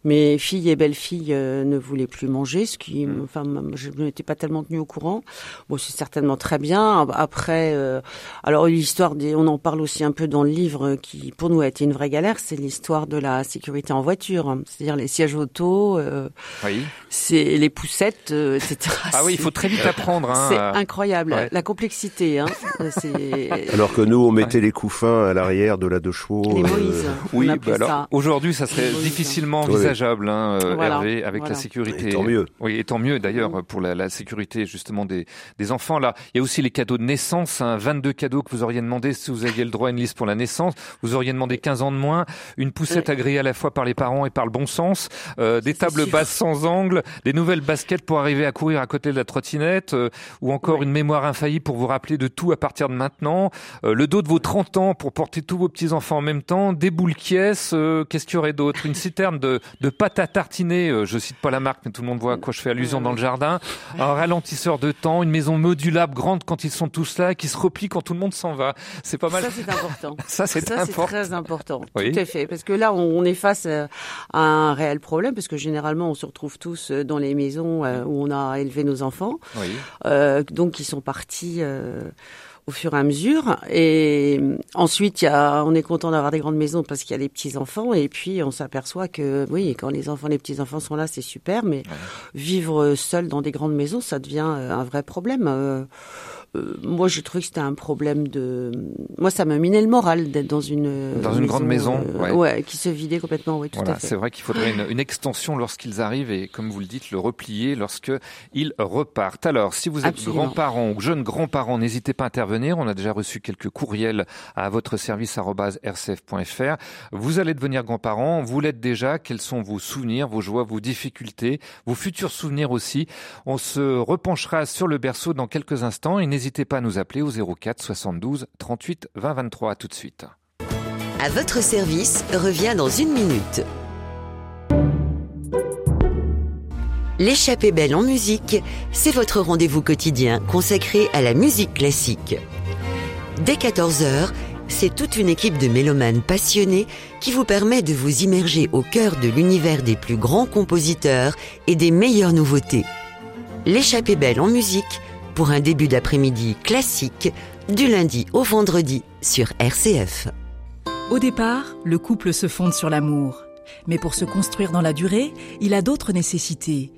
mes filles et belles-filles euh, ne voulaient plus manger, ce qui, enfin, m- je n'étais pas tellement tenue au courant. Bon, c'est certainement très bien. Après, euh, alors l'histoire des, on en parle aussi un peu dans le livre, euh, qui pour nous a été une vraie galère, c'est l'histoire de la sécurité en voiture, hein. c'est-à-dire les sièges auto, euh, Oui. c'est les poussettes, euh, etc. Ah oui, il faut très vite apprendre. Hein, C'est euh, incroyable, ouais. la complexité. Hein. C'est Alors que nous, on mettait les couffins à l'arrière de la deux chevaux. Les euh, Moïse. Oui, bah alors ça. aujourd'hui, ça serait Oui, difficilement hein, euh, Voilà, Hervé, avec voilà. la sécurité. Et tant mieux. Oui, et tant mieux d'ailleurs pour la, la sécurité justement des, des enfants. Là, il y a aussi les cadeaux de naissance, hein, 22 cadeaux que vous auriez demandé si vous aviez le droit à une liste pour la naissance. Vous auriez demandé 15 ans de moins, une poussette agréée à la fois par les parents et par le bon sens, euh, des tables sûr. basses sans angle, des nouvelles baskets pour arriver à courir à côté de la trottinette, euh, ou encore une mémoire infaillible pour vous rappeler de tout à partir de maintenant, euh, le dos de vos 30 ans pour porter tous vos petits enfants en même temps, des boules qui euh, qu'est-ce qu'il y aurait d'autre? Une citerne de, de pâte à tartiner, euh, je cite pas la marque, mais tout le monde voit à quoi je fais allusion dans le jardin, un ralentisseur de temps, une maison modulable grande quand ils sont tous là, qui se replie quand tout le monde s'en va. C'est pas mal. Ça, c'est important. Ça, c'est très important. Oui. Tout à fait. Parce que là, on, est face euh, à un réel problème, parce que généralement, on se retrouve tous euh, dans les maisons où on a élevé nos enfants, Oui. euh, donc qui sont partis euh, au fur et à mesure. Et euh, ensuite, il y a, on est content d'avoir des grandes maisons parce qu'il y a des petits enfants. Et puis, on s'aperçoit que oui, quand les enfants, les petits enfants sont là, c'est super, mais vivre seul dans des grandes maisons, ça devient euh, un vrai problème. Euh, euh, moi, je trouvais que c'était un problème de. Moi, ça m'a miné le moral d'être dans une Dans une grande maison, euh, ouais. qui se vidait complètement. Oui, tout Voilà, à fait. c'est vrai qu'il faudrait une, une extension lorsqu'ils arrivent et, comme vous le dites, le replier lorsque ils repartent. Alors, si vous êtes grands-parents ou jeunes grands-parents, n'hésitez pas à intervenir. On a déjà reçu quelques courriels à votre service rcf.fr. Vous allez devenir grands-parents. Vous l'êtes déjà. Quels sont vos souvenirs, vos joies, vos difficultés, vos futurs souvenirs aussi? On se repenchera sur le berceau dans quelques instants et n'hésitez pas à nous appeler au 04 72 38 20 23. À tout de suite. À votre service revient dans une minute. L'échappée belle en musique, c'est votre rendez-vous quotidien consacré à la musique classique. Dès 14h, c'est toute une équipe de mélomanes passionnés qui vous permet de vous immerger au cœur de l'univers des plus grands compositeurs et des meilleures nouveautés. L'échappée belle en musique pour un début d'après-midi classique du lundi au vendredi sur RCF. Au départ, le couple se fonde sur l'amour. Mais pour se construire dans la durée, il a d'autres nécessités.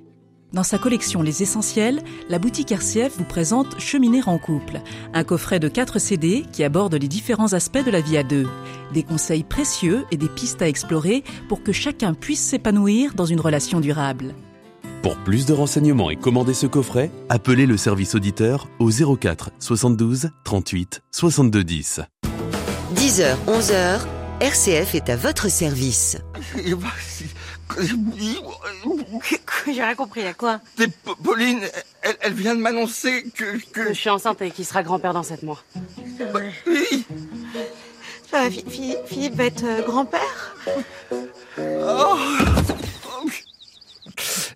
Dans sa collection Les Essentiels, la boutique RCF vous présente Cheminer en couple, un coffret de 4 CD qui aborde les différents aspects de la vie à deux. Des conseils précieux et des pistes à explorer pour que chacun puisse s'épanouir dans une relation durable. Pour plus de renseignements et commander ce coffret, appelez le service auditeur au 04 72 38 62 10. 10h, 11h, RCF est à votre service. J'ai rien compris, à quoi? T'es- P- Pauline, elle, elle vient de m'annoncer que, que... Je suis enceinte et qu'il sera grand-père dans 7 mois. Oui. Phi- Phi- Philippe va être euh, grand-père?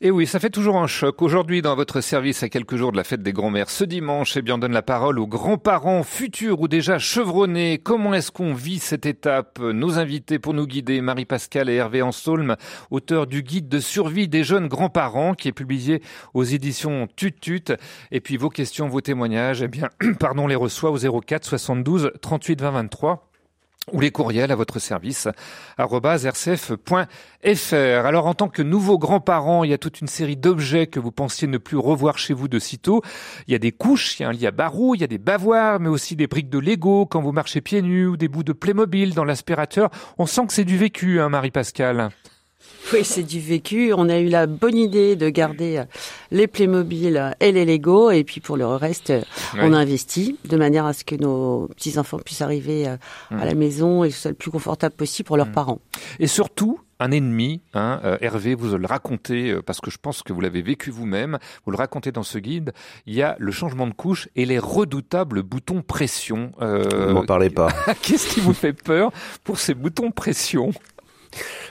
Et oui, ça fait toujours un choc. Aujourd'hui, dans votre service, à quelques jours de la fête des grands-mères, ce dimanche, eh bien, on donne la parole aux grands-parents futurs ou déjà chevronnés. Comment est-ce qu'on vit cette étape? Nos invités pour nous guider, Marie-Pascale et Hervé Ansaulme, auteurs du guide de survie des jeunes grands-parents, qui est publié aux éditions Tutut. Et puis, vos questions, vos témoignages, eh bien, pardon, on les reçoit au 04 72 38 20 23 ou les courriels à votre service rcf.fr. Alors en tant que nouveaux grands-parents, il y a toute une série d'objets que vous pensiez ne plus revoir chez vous de sitôt. Il y a des couches, il y a un lit à barreaux, il y a des bavoirs, mais aussi des briques de Lego quand vous marchez pieds nus ou des bouts de Playmobil dans l'aspirateur. On sent que c'est du vécu, hein, Marie-Pascale. Oui, c'est du vécu. On a eu la bonne idée de garder euh, les Playmobil et les Lego, et puis pour le reste, euh, on investit de manière à ce que nos petits enfants puissent arriver euh, à la maison et que ce soit le plus confortable possible pour leurs parents. Et surtout, un ennemi, hein, euh, Hervé, vous le racontez, euh, parce que je pense que vous l'avez vécu vous-même, vous le racontez dans ce guide, il y a le changement de couche et les redoutables boutons pression. Euh, Ne m'en parlez pas. Qu'est-ce qui vous fait peur pour ces boutons pression?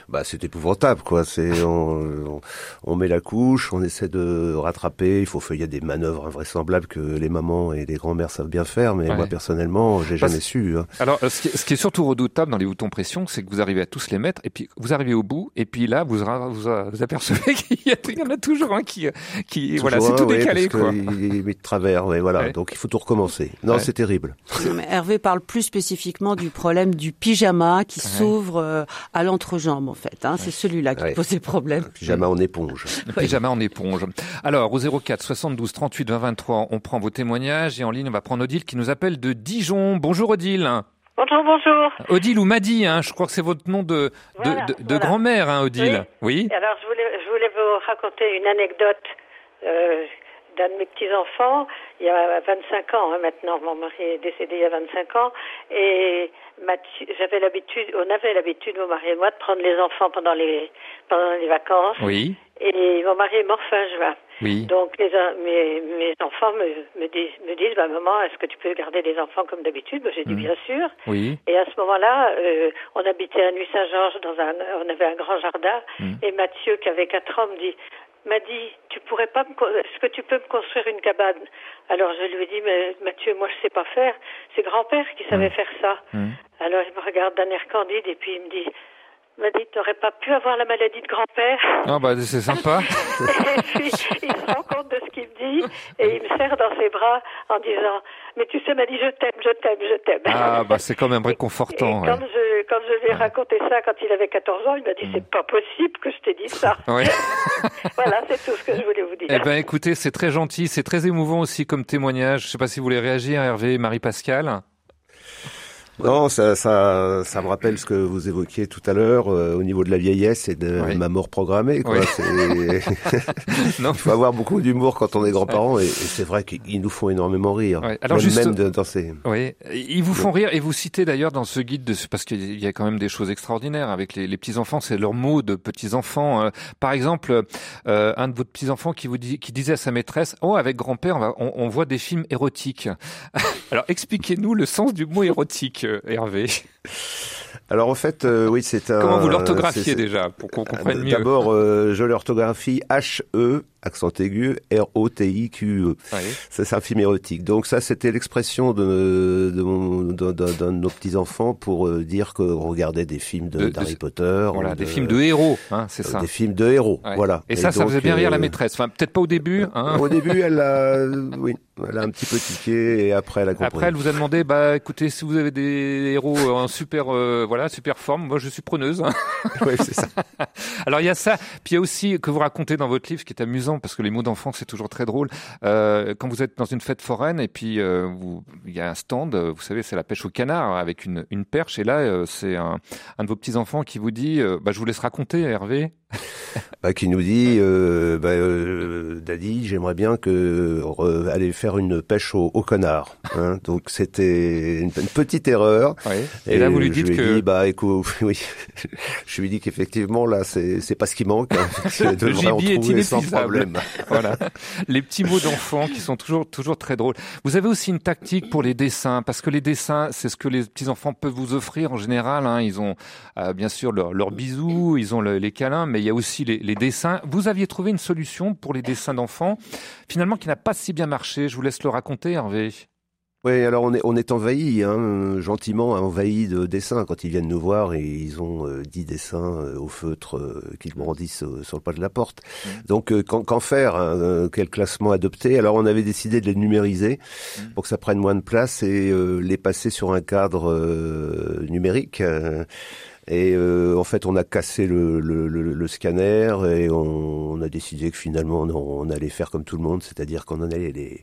Bah, c'est épouvantable, quoi. C'est on, on, on met la couche, on essaie de rattraper. Il faut faire il y a des manœuvres invraisemblables que les mamans et les grands-mères savent bien faire, mais Ouais. moi personnellement, j'ai Parce- jamais su. hein. Alors, euh, ce qui, est, ce qui est surtout redoutable dans les boutons pression, c'est que vous arrivez à tous les mettre, et puis vous arrivez au bout, et puis là, vous ra- vous, apercevez qu'il y, il en a toujours un qui, euh, qui voilà, c'est tout ouais, décalé, parce quoi. Il est mis de travers, ouais, voilà. Ouais. Donc il faut tout recommencer. Non, Ouais. c'est terrible. Non, mais Hervé parle plus spécifiquement du problème du pyjama qui Ouais. s'ouvre euh, à l'entrejambe, en fait. Hein. C'est celui-là qui Ouais. pose des problèmes. Pyjama en éponge. Le pyjama en éponge. Alors, au 04 72 38 20 23, on prend vos témoignages et en ligne, on va prendre Odile qui nous appelle de Dijon. Bonjour Odile. Bonjour, bonjour. Odile ou Madi, hein, je crois que c'est votre nom de, de, Voilà, de, de voilà. grand-mère, hein, Odile. Oui. Alors, je voulais, je voulais vous raconter une anecdote euh, d'un de mes petits-enfants. Il y a 25 ans hein, maintenant. Mon mari est décédé il y a 25 ans. Et j'avais l'habitude, on avait l'habitude, mon mari et moi, de prendre les enfants pendant les, pendant les vacances. Oui. Et mon mari est mort fin juin. Oui. Donc les, mes, mes enfants me, me disent, me disent bah, maman, est-ce que tu peux garder les enfants comme d'habitude? J'ai dit Mm. bien sûr. Oui. Et à ce moment-là, euh, on habitait à Nuit-Saint-Georges, dans un, on avait un grand jardin, Mm. et Mathieu, qui avait quatre ans, me dit, m'a dit, tu pourrais pas me, est-ce que tu peux me construire une cabane? Alors je lui ai dit, mais Mathieu, moi je sais pas faire. C'est grand-père qui savait Mm. faire ça. Alors il me regarde d'un air candide et puis il me dit, m'a dit, t'aurais pas pu avoir la maladie de grand-père Ah bah c'est sympa. et puis, il se rend compte de ce qu'il me dit et il me serre dans ses bras en disant Mais tu sais, m'a dit Je t'aime, je t'aime, je t'aime. Ah bah c'est quand même réconfortant. Quand ouais. je, quand je lui ai raconté ça quand il avait 14 ans, il m'a dit C'est pas possible que je t'ai dit ça. Ouais. voilà, c'est tout ce que je voulais vous dire. Eh ben écoutez, c'est très gentil, c'est très émouvant aussi comme témoignage. Je sais pas si vous voulez réagir, Hervé, Marie-Pascal. Non, ça, ça, ça me rappelle ce que vous évoquiez tout à l'heure euh, au niveau de la vieillesse et de Oui. ma mort programmée. Quoi. Oui. Non. Il faut avoir beaucoup d'humour quand on est grands-parents et, et c'est vrai qu'ils nous font énormément rire. Alors même, juste- même de- dans ces... Oui, ils vous font rire et vous citez d'ailleurs dans ce guide de parce qu'il y a quand même des choses extraordinaires avec les, les petits enfants, c'est leurs mots de petits enfants. Euh, par exemple, euh, un de vos petits enfants qui vous dit, qui disait à sa maîtresse, oh avec grand-père on, va- on, on voit des films érotiques. Alors expliquez-nous le sens du mot érotique, Hervé. Alors en fait, euh, oui, c'est un... Comment vous l'orthographiez déjà pour qu'on comprenne mieux D'abord, euh, je l'orthographie H-E, accent aigu, R-O-T-I-Q-E. Oui. Ça, c'est un film érotique. Donc ça, c'était l'expression de, d'un de nos petits-enfants pour euh, dire qu'on regardait des films d'Harry Potter. Voilà, des films de héros, hein, c'est ça. Des films de héros, Ouais. voilà. Et, ça, ça donc, faisait bien rire la euh, maîtresse. Enfin, peut-être pas au début. Hein. Au début, elle a, oui, elle a un petit peu tiqué et après, elle a compris. Après, elle vous a demandé, bah, écoutez, si vous avez des héros en super, euh, voilà, super forme, moi, je suis preneuse. hein. Oui, c'est ça. Alors, il y a ça. Puis, il y a aussi que vous racontez dans votre livre, ce qui est amusant, parce que les mots d'enfant, c'est toujours très drôle. Euh, quand vous êtes dans une fête foraine et puis euh, vous- il y a un stand, euh, vous savez, c'est la pêche au canard avec une, une perche. Et là, euh, c'est un, un de vos petits enfants qui vous dit, euh, bah, je vous laisse raconter, Hervé. Bah, qui nous dit, euh, bah, euh, Daddy, j'aimerais bien que re- aller faire une pêche au, au connard. Hein. Donc c'était une, une petite erreur. Et là, vous lui je dites ai que- dit, bah écoute, oui, je lui dis qu'effectivement là, c'est c'est pas ce qui manque. Hein. Je Le gibier est sans problème. voilà. Les petits mots d'enfants qui sont toujours, toujours très drôles. Vous avez aussi une tactique pour les dessins, parce que les dessins, c'est ce que les petits enfants peuvent vous offrir en général. Hein. Ils ont euh, bien sûr leurs leurs bisous, ils ont le- les câlins, mais il y a aussi les, les dessins. Vous aviez trouvé une solution pour les dessins d'enfants, finalement qui n'a pas si bien marché. Je vous laisse le raconter, Hervé. Oui, alors on est, on est envahi, hein, euh, gentiment envahi de dessins quand ils viennent nous voir et ils ont euh, 10 dessins euh, au feutre euh, qu'ils brandissent sur le pas de la porte. Donc euh, qu'en faire hein, Quel classement adopter? Alors on avait décidé de les numériser pour que ça prenne moins de place et les passer sur un cadre numérique. Et euh, en fait, on a cassé le, scanner et on, a décidé que finalement, on, on allait faire comme tout le monde, c'est-à-dire qu'on en allait les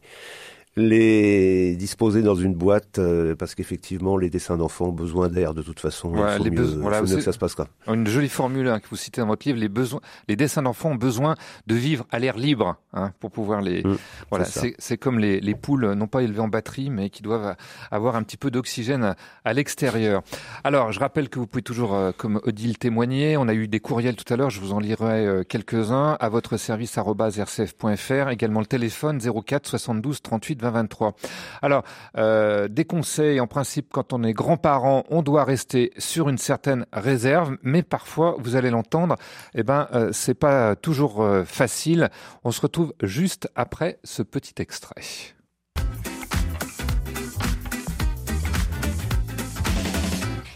les disposer dans une boîte euh, parce qu'effectivement les dessins d'enfants ont besoin d'air de toute façon faut les mieux, besoins- voilà, mieux que ça se passe quoi. Une jolie formule hein, que vous citez dans votre livre. Les besoins, les dessins d'enfants ont besoin de vivre à l'air libre hein, pour pouvoir les. voilà, c'est comme les, les poules non pas élevées en batterie, mais qui doivent avoir un petit peu d'oxygène à, à l'extérieur. Alors, je rappelle que vous pouvez toujours, euh, comme Odile, témoigner. On a eu des courriels tout à l'heure. Je vous en lirai euh, quelques-uns à votre service rcf.fr. Également le téléphone 04 72 38 20 23. Alors, euh, des conseils, en principe, quand on est grand-parent, on doit rester sur une certaine réserve, mais parfois, vous allez l'entendre, eh ben, euh, c'est pas toujours euh, facile. On se retrouve juste après ce petit extrait.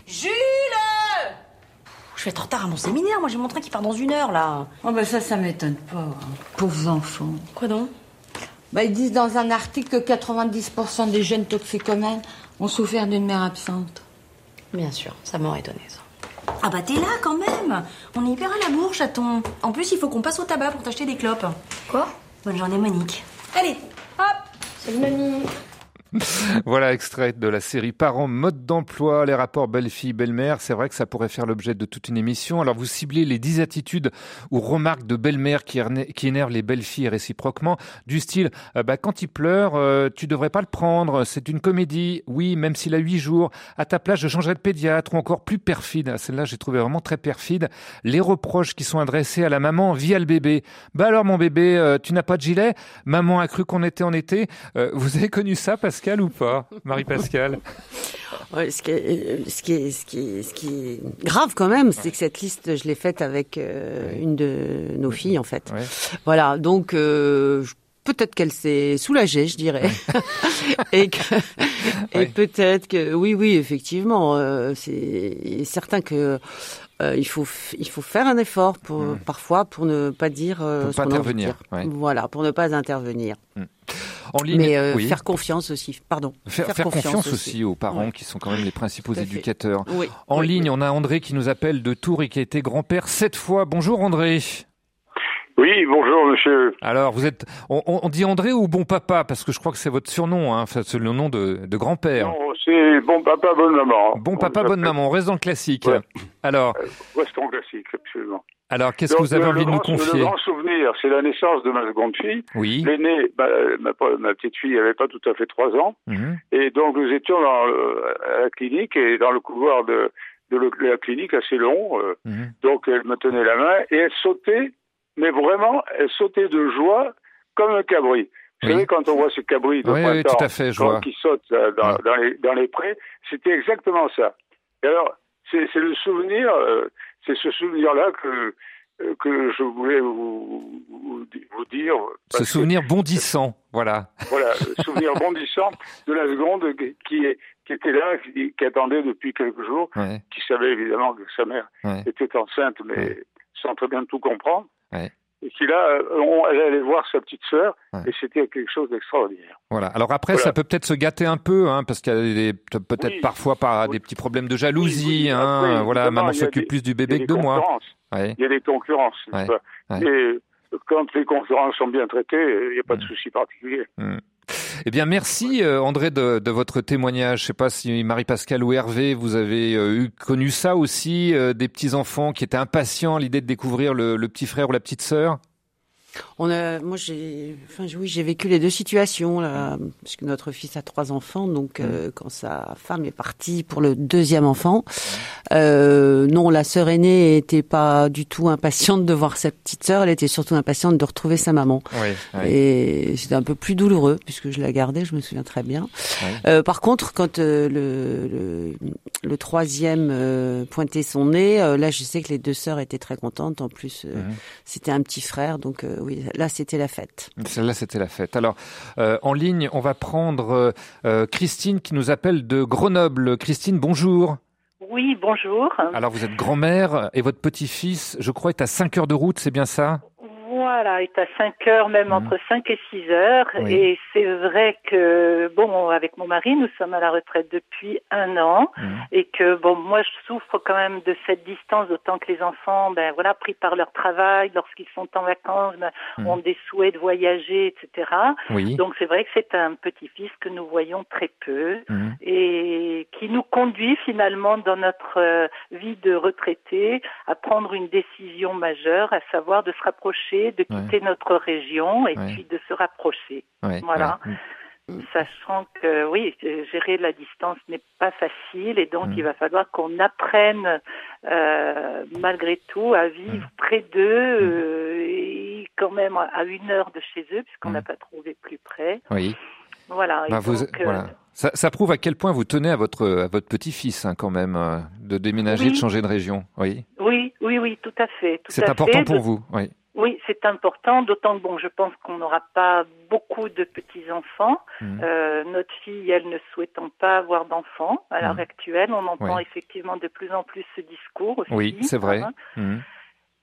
Jules Je vais être en retard à mon séminaire, moi j'ai mon train qui part dans une heure là. Oh bah ça, ça m'étonne pas. hein. Pauvres enfants. Quoi donc? Bah ils disent dans un article que 90% des jeunes toxicomènes ont souffert d'une mère absente. Bien sûr, ça m'aurait étonné ça. Ah bah t'es là quand même On est hyper à la bourre, chaton. En plus, il faut qu'on passe au tabac pour t'acheter des clopes. Quoi? Bonne journée, Monique. Allez, hop Salut mamie Voilà, extrait de la série Parents, mode d'emploi, les rapports belle-fille, belle-mère. C'est vrai que ça pourrait faire l'objet de toute une émission. Alors, vous ciblez les 10 attitudes ou remarques de belle-mère qui, qui énervent les belles-filles réciproquement. Du style, euh, bah, quand il pleure, euh, tu devrais pas le prendre. C'est une comédie. Oui, même s'il a 8 jours. À ta place, je changerai de pédiatre ou encore plus perfide. Ah, Celle-là, j'ai trouvé vraiment très perfide. Les reproches qui sont adressés à la maman via le bébé. Bah alors, mon bébé, euh, tu n'as pas de gilet? Maman a cru qu'on était en été. Vous avez connu ça, Pascal, ou pas? Marie-Pascal? Ouais, ce, qui est, ce, qui est, ce, qui est, ce qui est grave quand même, c'est que cette liste, je l'ai faite avec euh, une de nos filles, en fait. Voilà, donc euh, peut-être qu'elle s'est soulagée, je dirais. et que, et peut-être que, oui, oui, effectivement, euh, c'est certain que il faut il faut faire un effort pour parfois pour ne pas dire euh, Pour ce pas qu'on intervenir, dire. ouais. Voilà, pour ne pas intervenir. En ligne, Mais euh, oui. faire confiance aussi. Pardon. Faire, faire confiance, aussi aux parents qui sont quand même les principaux éducateurs. Oui, En oui, ligne, on a André qui nous appelle de Tours et qui a été grand-père sept fois. Bonjour André. Oui, bonjour monsieur. Alors, vous êtes, on, dit André ou bon papa? Parce que je crois que c'est votre surnom, hein, enfin, c'est le nom de, de grand-père. Non, c'est bon papa, bonne maman. Bon papa, bonne maman. On reste dans le classique. Alors, Restons classique, absolument. Alors, qu'est-ce que vous avez envie de nous confier Le grand souvenir, c'est la naissance de ma seconde fille. Oui. L'aînée, bah, euh, ma, ma petite fille avait pas tout à fait trois ans. Mhm. Et donc, nous étions dans, le- à la clinique et dans le couloir de, de, le- de la clinique assez long. euh, Mhm. Donc, elle me tenait la main et elle sautait, mais vraiment, elle sautait de joie comme un cabri. Vous Oui. savez, quand on voit ce cabri de Oui, oui, printemps tout à fait, je quand- vois. qui saute euh, dans, dans les, dans les prés, c'était exactement ça. Et alors, c'est c'est le souvenir, euh, c'est ce souvenir-là que, euh, que je voulais vous, vous, vous dire. Ce que- souvenir bondissant, voilà. voilà, le souvenir bondissant de la seconde qui, est, qui était là, qui, qui attendait depuis quelques jours, Ouais. qui savait évidemment que sa mère Ouais. était enceinte, mais sans très bien tout comprendre. Et qui là, euh, on, elle allait voir sa petite sœur, et c'était quelque chose d'extraordinaire. Voilà. Alors après, Voilà. ça peut peut-être se gâter un peu, hein, parce qu'il y a peut-être parfois par des petits problèmes de jalousie. hein, Après, voilà, maman s'occupe plus du bébé que de moi. Ouais. Il y a des concurrences. Ouais. Et quand les concurrences sont bien traitées, il n'y a pas de souci particulier. Mm. Eh bien, merci euh, André de, de votre témoignage. Je sais pas si Marie-Pascale ou Hervé, vous avez euh, eu connu ça aussi, euh, des petits enfants qui étaient impatients à l'idée de découvrir le, le petit frère ou la petite sœur? On a, moi j'ai, enfin oui, j'ai vécu les deux situations là, parce que notre fils a trois enfants, donc euh, quand sa femme est partie pour le deuxième enfant, euh, non, la sœur aînée était pas du tout impatiente de voir sa petite sœur, elle était surtout impatiente de retrouver sa maman. Oui, oui. Et c'était un peu plus douloureux puisque je la gardais, je me souviens très bien. Oui. Euh, par contre, quand euh, le, le, le troisième euh, pointait son nez, euh, là je sais que les deux sœurs étaient très contentes. En plus, euh, Mhm. c'était un petit frère, donc euh, oui, là c'était la fête. Celle-là, c'était la fête. Alors, euh, en ligne, on va prendre euh, euh, Christine qui nous appelle de Grenoble. Christine, bonjour. Oui, bonjour. Alors, vous êtes grand-mère et votre petit-fils, je crois, est à 5 heures de route, c'est bien ça? Voilà, est à 5 heures, même entre 5 et 6 heures. Mhm. Oui. Et c'est vrai que, bon, avec mon mari, nous sommes à la retraite depuis un an. Mhm. Et que, bon, moi, je souffre quand même de cette distance, d'autant que les enfants, ben voilà, pris par leur travail, lorsqu'ils sont en vacances, ben, Mhm. ont des souhaits de voyager, etc. Oui. Donc c'est vrai que c'est un petit-fils que nous voyons très peu Mhm. et qui nous conduit finalement dans notre euh, vie de retraité à prendre une décision majeure, à savoir de se rapprocher, de quitter notre région et Ouais. puis de se rapprocher. Ouais, voilà. ouais. Sachant que oui, gérer la distance n'est pas facile et donc Mm. il va falloir qu'on apprenne euh, malgré tout à vivre Mm. près d'eux euh, et quand même à une heure de chez eux puisqu'on n'a pas trouvé plus près. Oui. Voilà. Bah, vous- donc, euh, voilà. Ça, ça prouve à quel point vous tenez à votre, à votre petit-fils, hein, quand même, euh, de déménager, Oui. de changer de région. Oui. Oui, oui, oui, tout à fait. C'est important pour De- vous. Oui. Oui, c'est important, d'autant que bon, je pense qu'on n'aura pas beaucoup de petits enfants. Mhm. Euh, notre fille, elle ne souhaitant pas avoir d'enfants à l'heure Mhm. actuelle, on entend effectivement de plus en plus ce discours aussi. Oui, c'est vrai. hein. Mhm.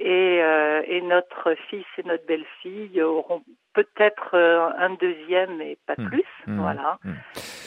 Et, euh, et notre fils et notre belle-fille auront peut-être euh, un deuxième, mais pas Hmm. plus. Hmm. Voilà. Hmm.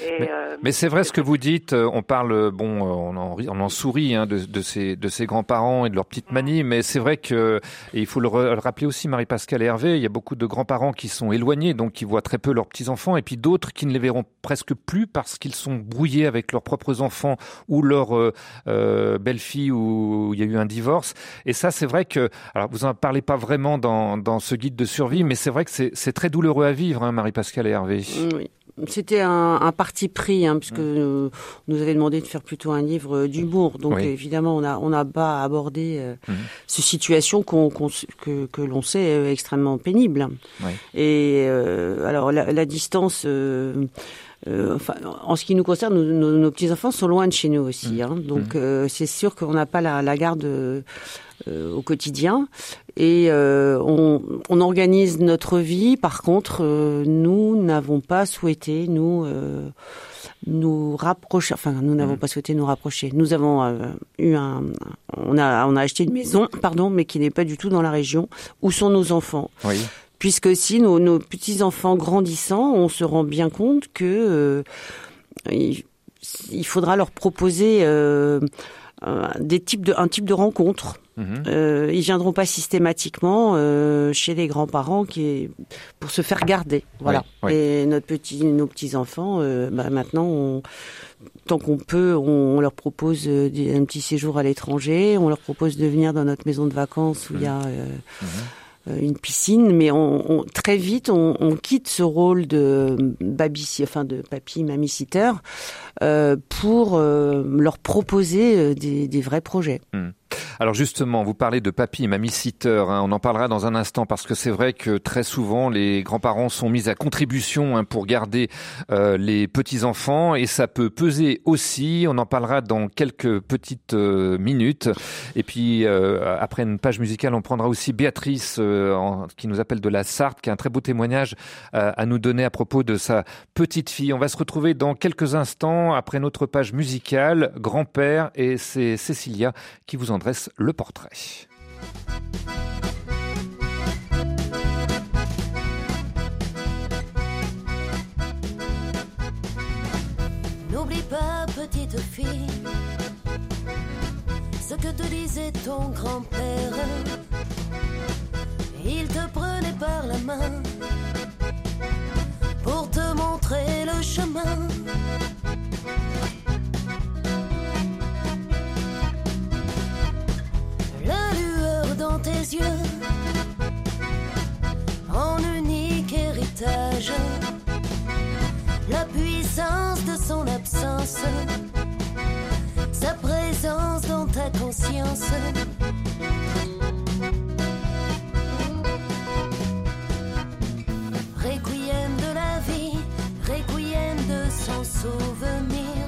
Et, Mais, euh, mais c'est vrai ce que vous dites. euh, On parle, bon, on en, rit- on en sourit hein, de, de ces de ces grands-parents et de leurs petites manies, mais c'est vrai que et il faut le, rappeler aussi, Marie-Pascale et Hervé. Il y a beaucoup de grands-parents qui sont éloignés, donc qui voient très peu leurs petits enfants, et puis d'autres qui ne les verront presque plus parce qu'ils sont brouillés avec leurs propres enfants ou leur euh, euh, belle-fille où il y a eu un divorce. Et ça, c'est vrai que, alors vous en parlez pas vraiment dans dans ce guide de survie, mais c'est vrai que c'est c'est très douloureux à vivre, hein, Marie-Pascale et Hervé. Oui. C'était un, un parti pris, hein, puisque euh, on nous avait demandé de faire plutôt un livre euh, d'humour. Donc Oui. évidemment, on a on a pas abordé euh, ces situations s- que, que l'on sait euh, extrêmement pénibles. Oui. Et euh, alors la, la distance. Euh, enfin, en ce qui nous concerne, nos, nos- nos petits enfants sont loin de chez nous aussi, hein. donc euh, c'est sûr qu'on n'a pas la, la garde euh, au quotidien et euh, on, on organise notre vie. Par contre, nous n'avons pas souhaité nous euh, nous rapprocher. Enfin, nous n'avons pas souhaité nous rapprocher. Nous avons euh, eu un, on a on a acheté une maison, pardon, mais qui n'est pas du tout dans la région où sont nos enfants Oui. Puisque si nos, nos petits enfants grandissant, on se rend bien compte que euh, il, il faudra leur proposer euh, un- des types de un type de rencontre. Mhm. Euh, ils viendront pas systématiquement euh, chez les grands-parents qui est pour se faire garder. Voilà. Oui, oui. Et notre petit, nos petits enfants, euh, bah, maintenant, on, tant qu'on peut, on, on leur propose un petit séjour à l'étranger. On leur propose de venir dans notre maison de vacances où il y a euh, euh, une piscine, mais on, on- très vite on, on quitte ce rôle de baby, enfin de papy, mamie sitter, euh, pour euh, leur proposer euh, des, des vrais projets. Hmm. Alors justement, vous parlez de papy et mamie sitter, hein, on en parlera dans un instant parce que c'est vrai que très souvent les grands-parents sont mis à contribution hein, pour garder euh, les petits-enfants et ça peut peser aussi, on en parlera dans quelques petites euh, minutes. Et puis euh, après une page musicale, on prendra aussi Béatrice euh, qui nous appelle de la Sarthe, qui a un très beau témoignage euh, à nous donner à propos de sa petite fille. On va se retrouver dans quelques instants après notre page musicale, grand-père, et c'est Cécilia qui vous en le portrait. N'oublie pas, petite fille, ce que te disait ton grand-père. Il te prenait par la main pour te montrer le chemin. La lueur dans tes yeux, en unique héritage la puissance de son absence, sa présence dans ta conscience. Requiem de la vie, requiem de son souvenir.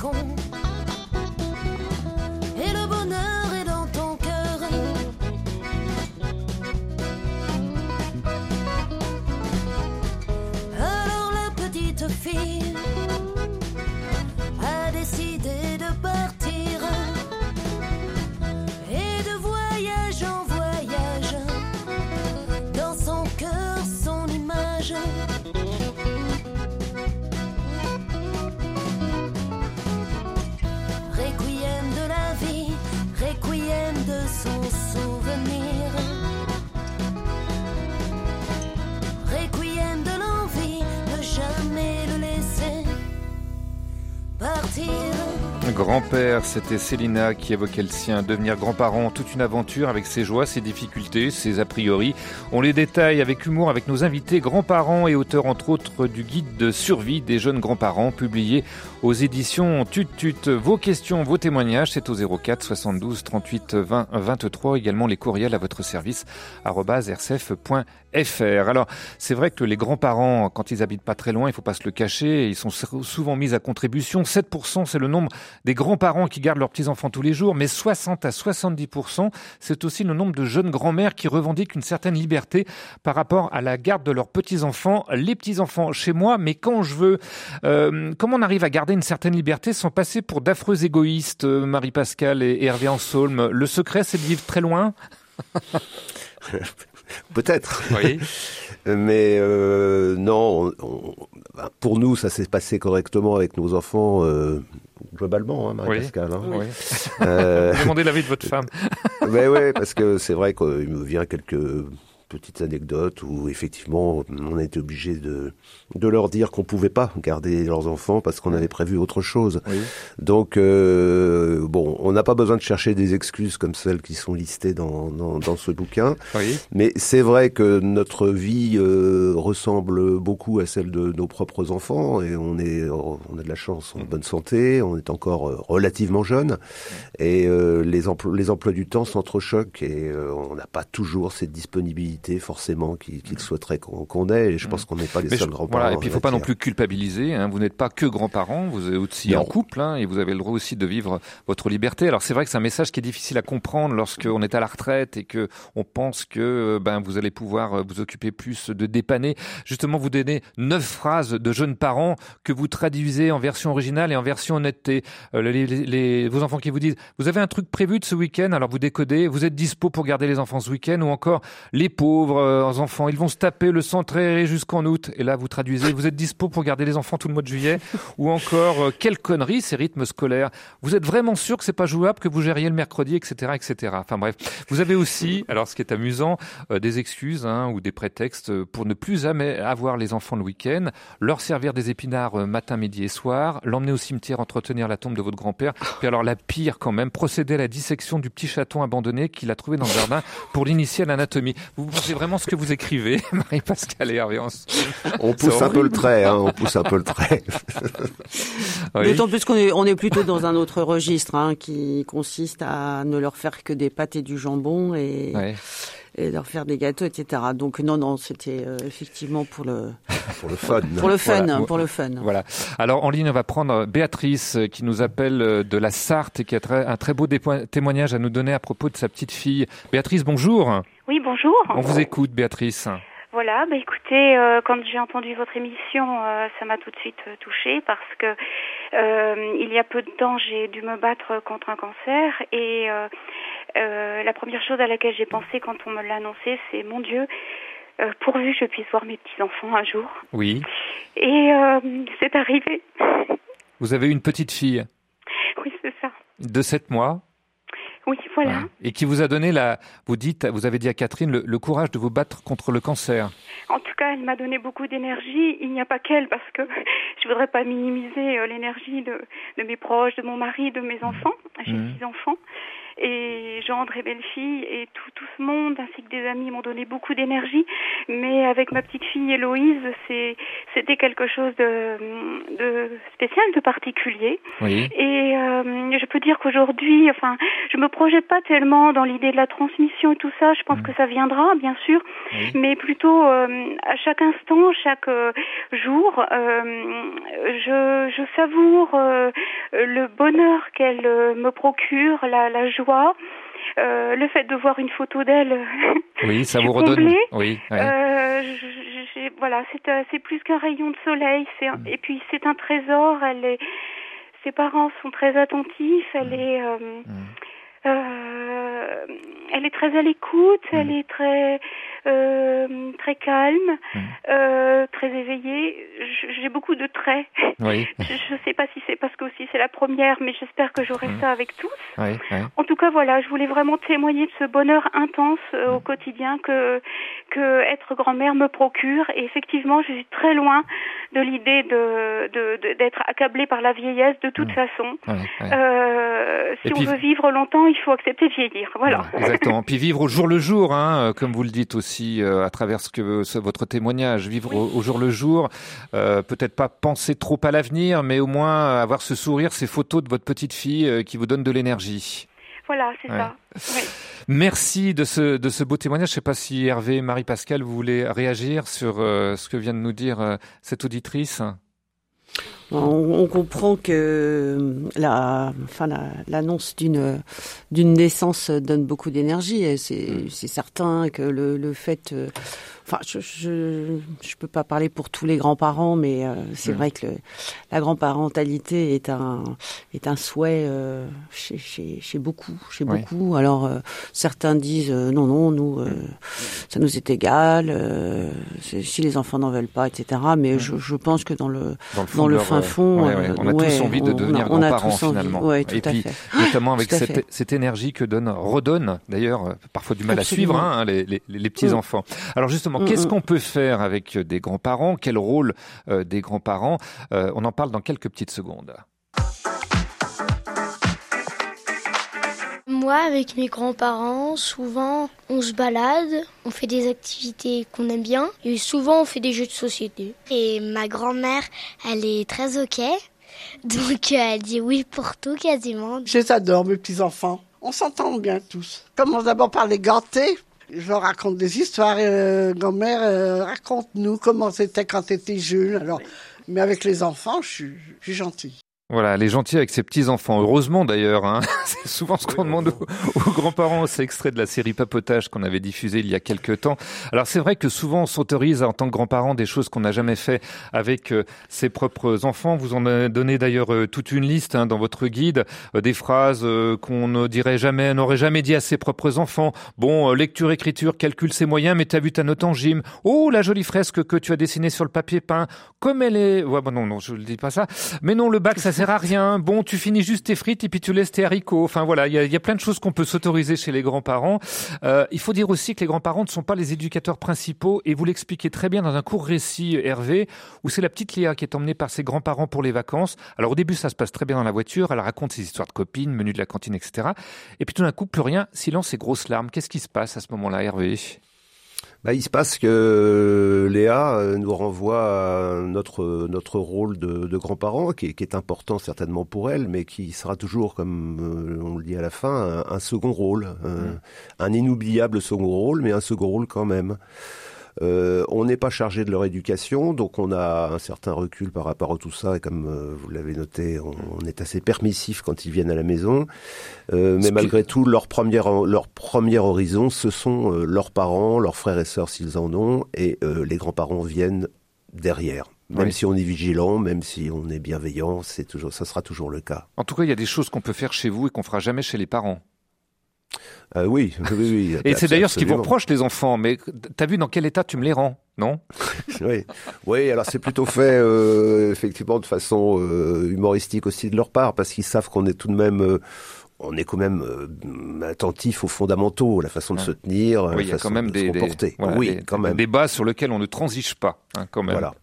C'est Grand-père, c'était Célina qui évoquait le sien. Devenir grand-parent, toute une aventure avec ses joies, ses difficultés, ses a priori. On les détaille avec humour avec nos invités, grands-parents et auteurs entre autres du guide de survie des jeunes grands-parents, publié aux éditions Tut. Vos questions, vos témoignages, c'est au 04 72 38 20 23. Également les courriels à votre service, rcf.fr. FR. Alors, c'est vrai que les grands-parents, quand ils habitent pas très loin, il faut pas se le cacher, ils sont souvent mis à contribution. 7%, c'est le nombre des grands-parents qui gardent leurs petits-enfants tous les jours, mais 60 à 70%, c'est aussi le nombre de jeunes grands-mères qui revendiquent une certaine liberté par rapport à la garde de leurs petits-enfants. Les petits-enfants chez moi, mais quand je veux. Euh, comment on arrive à garder une certaine liberté sans passer pour d'affreux égoïstes, euh, Marie-Pascale et Hervé Ansolme Le secret, c'est de vivre très loin? Peut-être. Oui. Mais euh, non, on- on- ben, pour nous, ça s'est passé correctement avec nos enfants, euh, globalement, hein, Marie-Pascale. hein. Oui. Euh, Demandez l'avis de votre femme. Mais ouais, parce que c'est vrai qu'il me vient quelques petites anecdotes où effectivement on a été obligé de, de leur dire qu'on pouvait pas garder leurs enfants parce qu'on avait prévu autre chose. Donc euh, bon, on n'a pas besoin de chercher des excuses comme celles qui sont listées dans, dans, dans ce bouquin. Oui. Mais c'est vrai que notre vie euh, ressemble beaucoup à celle de nos propres enfants et on est on a de la chance en bonne santé, on est encore euh, relativement jeune et euh, les emplois les emplois du temps s'entrechoquent et euh, on n'a pas toujours cette disponibilité forcément qu'ils qu'ils souhaiteraient qu'on ait et je pense qu'on n'est pas les Mais seuls grands-parents. voilà, et puis il faut pas non plus culpabiliser. Hein. Vous n'êtes pas que grands-parents, vous êtes aussi Non. en couple, hein, et vous avez le droit aussi de vivre votre liberté. Alors c'est vrai que c'est un message qui est difficile à comprendre lorsqu'on est à la retraite et que on pense que euh, ben vous allez pouvoir euh, vous occuper plus de dépanner. Justement, vous donnez neuf phrases de jeunes parents que vous traduisez en version originale et en version honnêteté. Euh, les, les- les- vos enfants qui vous disent vous avez un truc prévu de ce week-end, alors vous décodez, vous êtes dispo pour garder les enfants ce week-end ou encore les pauvres euh, enfants, ils vont se taper le centré jusqu'en août. Et là, vous traduisez, vous êtes dispo pour garder les enfants tout le mois de juillet ou encore euh, quelle connerie ces rythmes scolaires. Vous êtes vraiment sûr que c'est pas jouable, que vous gériez le mercredi, etc., etc. Enfin bref, vous avez aussi, alors ce qui est amusant, euh, des excuses hein, ou des prétextes pour ne plus jamais avoir les enfants le week-end, leur servir des épinards matin, midi et soir, l'emmener au cimetière entretenir la tombe de votre grand-père. Puis alors la pire quand même, procéder à la dissection du petit chaton abandonné qu'il a trouvé dans le jardin pour l'initier à l'anatomie. Vous pensez vraiment ce que vous écrivez, Marie-Pascale et Hervé On pousse C'est un peu le trait, hein, on pousse un peu le trait. Oui. D'autant plus qu'on est, on est plutôt dans un autre registre hein, qui consiste à ne leur faire que des pâtes et du jambon et, Ouais. et leur faire des gâteaux, etc. Donc non, non, c'était euh, effectivement pour le pour le fun. pour le fun, Voilà. pour le fun. Voilà. Alors en ligne, on va prendre Béatrice euh, qui nous appelle euh, de la Sarthe et qui a un très beau témoignage à nous donner à propos de sa petite fille. Béatrice, bonjour. Oui, bonjour. On vous écoute, Béatrice. Voilà, bah écoutez, euh, quand j'ai entendu votre émission, euh, ça m'a tout de suite euh, touchée parce que euh, il y a peu de temps, j'ai dû me battre contre un cancer et euh, euh, la première chose à laquelle j'ai pensé quand on me l'a annoncé, c'est mon Dieu, euh, pourvu que je puisse voir mes petits enfants un jour. Oui. Et euh, c'est arrivé. Vous avez une petite fille Oui, c'est ça. de 7 mois Oui, voilà. et qui vous a donné la, vous dites, vous avez dit à Catherine, le, le courage de vous battre contre le cancer. En tout cas, elle m'a donné beaucoup d'énergie. Il n'y a pas qu'elle, parce que je voudrais pas minimiser euh, l'énergie de, de mes proches, de mon mari, de mes enfants. J'ai Mhm. six enfants. Et gendre et belle-fille et tout, tout ce monde ainsi que des amis m'ont donné beaucoup d'énergie. Mais avec ma petite fille Héloïse, c'était quelque chose de, de spécial, de particulier. Oui. Et euh, je peux dire qu'aujourd'hui, enfin, je me projette pas tellement dans l'idée de la transmission et tout ça. Je pense que ça viendra, bien sûr, mais plutôt euh, à chaque instant, chaque euh, jour, je, je savoure le bonheur qu'elle me procure, la, la joie. Euh, le fait de voir une photo d'elle, Oui, ça vous redonne. comblée. Oui. Euh, voilà, c'est euh, c'est plus qu'un rayon de soleil. C'est un- et puis c'est un trésor. Elle est, ses parents sont très attentifs. Elle est, euh, euh, elle est très à l'écoute. Elle est très, euh, très calme, euh, très éveillée. J'ai beaucoup de traits. Oui. Je ne sais pas si c'est parce que aussi c'est la première, mais j'espère que j'aurai ça avec tous. Oui, oui. En tout cas, voilà, je voulais vraiment témoigner de ce bonheur intense euh, au quotidien que que être grand-mère me procure. Et effectivement, je suis très loin de l'idée de de- de- d'être accablée par la vieillesse de toute façon. Ouais, ouais. Euh, si on veut vivre longtemps, il faut accepter de vieillir. Voilà. Exactement. Puis vivre au jour le jour, hein, comme vous le dites aussi euh, à travers ce que ce- votre témoignage, vivre au, au jour le jour. euh, Peut-être pas penser trop à l'avenir, mais au moins avoir ce sourire, ces photos de votre petite fille euh, qui vous donnent de l'énergie. Voilà, c'est Ouais. ça. Oui. Merci de ce, de ce beau témoignage. Je ne sais pas si Hervé, Marie-Pascal, vous voulez réagir sur ce que vient de nous dire cette auditrice. On, comprend que euh, la, enfin la- l'annonce d'une d'une naissance donne beaucoup d'énergie. Et C'est certain que le, le fait, euh, enfin, je, je je peux pas parler pour tous les grands-parents, mais euh, c'est Mm. vrai que le, la grand-parentalité est un est un souhait euh, chez, chez chez beaucoup, chez Ouais. beaucoup. Alors euh, certains disent non non nous ça nous est égal, si les enfants n'en veulent pas, etc. Mais je, je pense que dans le Dans le fond, de leur, fin fond, ouais, ouais, on a euh, tous ouais, envie de devenir on a grands-parents finalement. Ouais, Et puis, fait. notamment avec cette, énergie que donne, redonne d'ailleurs, parfois du mal Absolument. à suivre, hein, les, les, les petits enfants. Alors justement, Mm, qu'est-ce mm. qu'on peut faire avec euh, des grands-parents? Quel rôle euh, des grands-parents? Euh, On en parle dans quelques petites secondes. Moi, avec mes grands-parents, souvent, on se balade, on fait des activités qu'on aime bien, et souvent, on fait des jeux de société. Et ma grand-mère, elle est très ok, donc elle dit oui pour tout quasiment. Je les adore, mes petits-enfants. On s'entend bien tous. Commence d'abord par les ganter. Je leur raconte des histoires. euh, grand-mère, euh, raconte-nous comment c'était quand tu étais jeune. Alors, mais avec les enfants, je suis, je suis gentille. Voilà, les gentils avec ses petits-enfants. Heureusement d'ailleurs, hein. c'est souvent ce qu'on demande aux, aux grands-parents. C'est extrait de la série Papotage qu'on avait diffusée il y a quelques temps. Alors c'est vrai que souvent on s'autorise en tant que grands-parents des choses qu'on n'a jamais fait avec euh, ses propres enfants. Vous en avez donné d'ailleurs euh, toute une liste hein, dans votre guide, euh, des phrases qu'on ne dirait jamais, n'aurait jamais dit à ses propres enfants. Bon, lecture, écriture, calcul, c'est moyen, mais t'as vu ta note en gym. Oh, la jolie fresque que tu as dessinée sur le papier peint. Comme elle est... Ouais, bon, non, non, je ne dis pas ça. Mais non, le bac, ça sert à rien. Bon, tu finis juste tes frites et puis tu laisses tes haricots. Enfin voilà, il y a, y a plein de choses qu'on peut s'autoriser chez les grands-parents. Euh, il faut dire aussi que les grands-parents ne sont pas les éducateurs principaux et vous l'expliquez très bien dans un court récit, Hervé, où c'est la petite Léa qui est emmenée par ses grands-parents pour les vacances. Alors au début, ça se passe très bien dans la voiture. Elle raconte ses histoires de copines, menu de la cantine, etc. Et puis tout d'un coup, plus rien, silence et grosses larmes. Qu'est-ce qui se passe à ce moment-là, Hervé? Bah, il se passe que Léa euh, nous renvoie à notre notre rôle de, de grands-parents, qui est, qui est important certainement pour elle, mais qui sera toujours, comme euh, on le dit à la fin, un, un second rôle, un, un inoubliable second rôle, mais un second rôle quand même. Euh, on n'est pas chargé de leur éducation, donc on a un certain recul par rapport à tout ça, et comme euh, vous l'avez noté, on, on est assez permissif quand ils viennent à la maison. Euh, mais malgré tout, leur premier, leur premier horizon, ce sont leurs parents, leurs frères et sœurs s'ils en ont, et les grands-parents viennent derrière. Même Oui. si on est vigilant, même si on est bienveillant, c'est toujours, ça sera toujours le cas. En tout cas, il y a des choses qu'on peut faire chez vous et qu'on fera jamais chez les parents. Euh, oui, oui, oui. Et c'est d'ailleurs ce qui vous absolument. reproche, les enfants. Mais t'as vu dans quel état tu me les rends, non? Oui. oui, alors c'est plutôt fait euh, effectivement de façon euh, humoristique aussi de leur part, parce qu'ils savent qu'on est tout de même, euh, on est quand même euh, attentif aux fondamentaux, la façon de se tenir, Oui, la façon quand même de des, se des- comporter. voilà, oui, des- quand même. des débats sur lesquels on ne transige pas, hein, quand même. Voilà.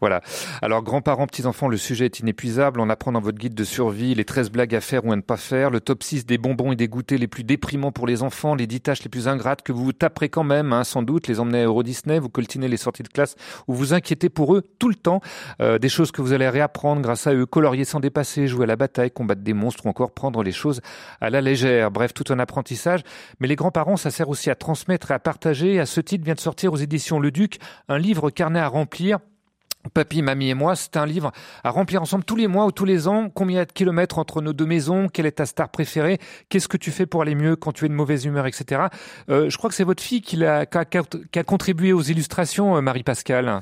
Voilà. Alors, grands-parents, petits-enfants, le sujet est inépuisable. On apprend dans votre guide de survie les 13 blagues à faire ou à ne pas faire, le top 6 des bonbons et des goûters les plus déprimants pour les enfants, les 10 tâches les plus ingrates que vous vous taperez quand même, hein, sans doute, les emmener à Euro Disney, vous coltinez les sorties de classe ou vous inquiétez pour eux tout le temps, Euh, des choses que vous allez réapprendre grâce à eux, colorier sans dépasser, jouer à la bataille, combattre des monstres ou encore prendre les choses à la légère. Bref, tout un apprentissage. Mais les grands-parents, ça sert aussi à transmettre et à partager. À ce titre, vient de sortir aux éditions Le Duc un livre carnet à remplir. Papy, mamie et moi, c'est un livre à remplir ensemble tous les mois ou tous les ans. Combien il y a de kilomètres entre nos deux maisons? Quelle est ta star préférée? Qu'est-ce que tu fais pour aller mieux quand tu es de mauvaise humeur, etc. Euh, je crois que c'est votre fille qui a, qui a- qui a contribué aux illustrations, euh, Marie-Pascale.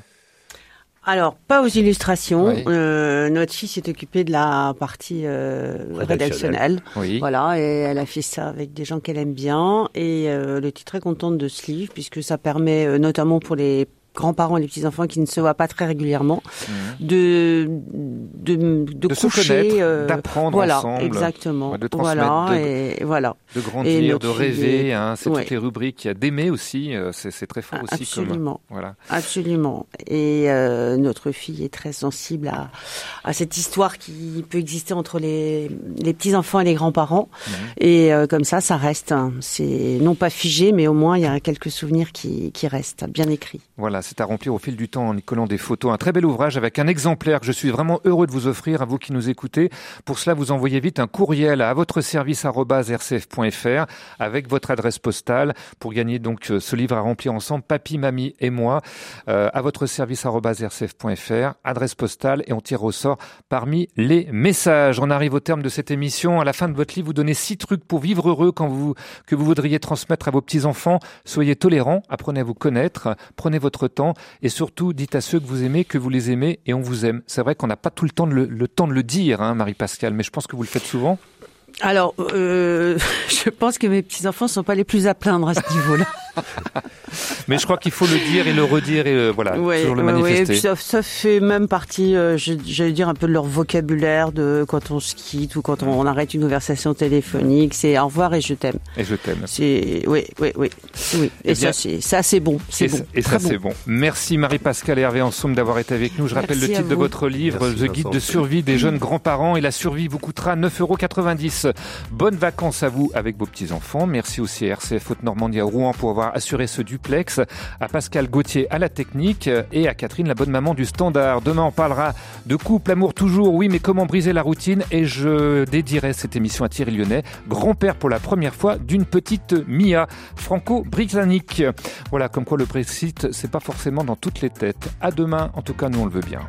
Alors, pas aux illustrations. Oui. Euh, notre fille s'est occupée de la partie euh, rédactionnelle. Oui. Voilà, et elle a fait ça avec des gens qu'elle aime bien. Et euh, elle était très contente de ce livre, puisque ça permet, notamment pour les grands-parents et les petits-enfants qui ne se voient pas très régulièrement, de, de, de, Mhm. De se coucher, euh, d'apprendre voilà, ensemble, exactement. de transmettre, voilà, de- et, voilà. De grandir, de rêver, hein, c'est ouais. toutes les rubriques. Il y a d'aimer aussi, euh, c'est très fort aussi. Absolument. Comme, voilà. Absolument. Et euh, notre fille est très sensible à, à cette histoire qui peut exister entre les, les petits enfants et les grands-parents. Mhm. Et euh, comme ça, ça reste. hein. C'est non pas figé, mais au moins il y a quelques souvenirs qui, qui restent bien écrits. Voilà, c'est à remplir au fil du temps en y collant des photos. Un très bel ouvrage avec un exemplaire que je suis vraiment heureux de vous offrir à vous qui nous écoutez. Pour cela, vous envoyez vite un courriel à votre service rcf.fr avec votre adresse postale pour gagner donc euh, ce livre à remplir ensemble, Papy, Mamie et moi, euh, à votre service rcf.fr, adresse postale et on tire au sort parmi les messages. On arrive au terme de cette émission. À la fin de votre livre, vous donnez six trucs pour vivre heureux quand vous, que vous voudriez transmettre à vos petits enfants. Soyez tolérants, apprenez à vous connaître, prenez votre temps et surtout dites à ceux que vous aimez que vous les aimez et on vous aime. C'est vrai qu'on n'a pas tout le temps de le, le temps de le dire, hein, Marie-Pascale, mais je pense que vous le faites souvent. Alors, euh, je pense que mes petits enfants sont pas les plus à plaindre à ce niveau-là. Mais je crois qu'il faut le dire et le redire et euh, voilà, Ouais, toujours le ouais. manifester. Et puis ça, ça fait même partie, euh, j'allais dire un peu de leur vocabulaire de quand on se quitte ou quand on, on arrête une conversation téléphonique. C'est au revoir et je t'aime. Et je t'aime. C'est oui, oui, oui, oui. Eh Et bien- ça, c'est ça, c'est bon, c'est Et, bon. ça- et ça, c'est bon. Merci Marie-Pascale et Hervé Ensomme d'avoir été avec nous. Je rappelle Merci le titre de votre livre, Merci, The Guide de survie des jeunes grands-parents. Et la survie vous coûtera 9,90 euros. Bonnes vacances à vous avec vos petits-enfants. Merci aussi à RCF Haute-Normandie à Rouen pour avoir assuré ce duplex. À Pascal Gauthier à la technique et à Catherine, la bonne maman du standard. Demain, on parlera de couple, amour toujours. Oui, mais comment briser la routine? Et je dédierai cette émission à Thierry Lyonnais, grand-père pour la première fois d'une petite Mia franco-britannique. Voilà, comme quoi le Brexit, c'est pas forcément dans toutes les têtes. À demain, en tout cas, nous on le veut bien.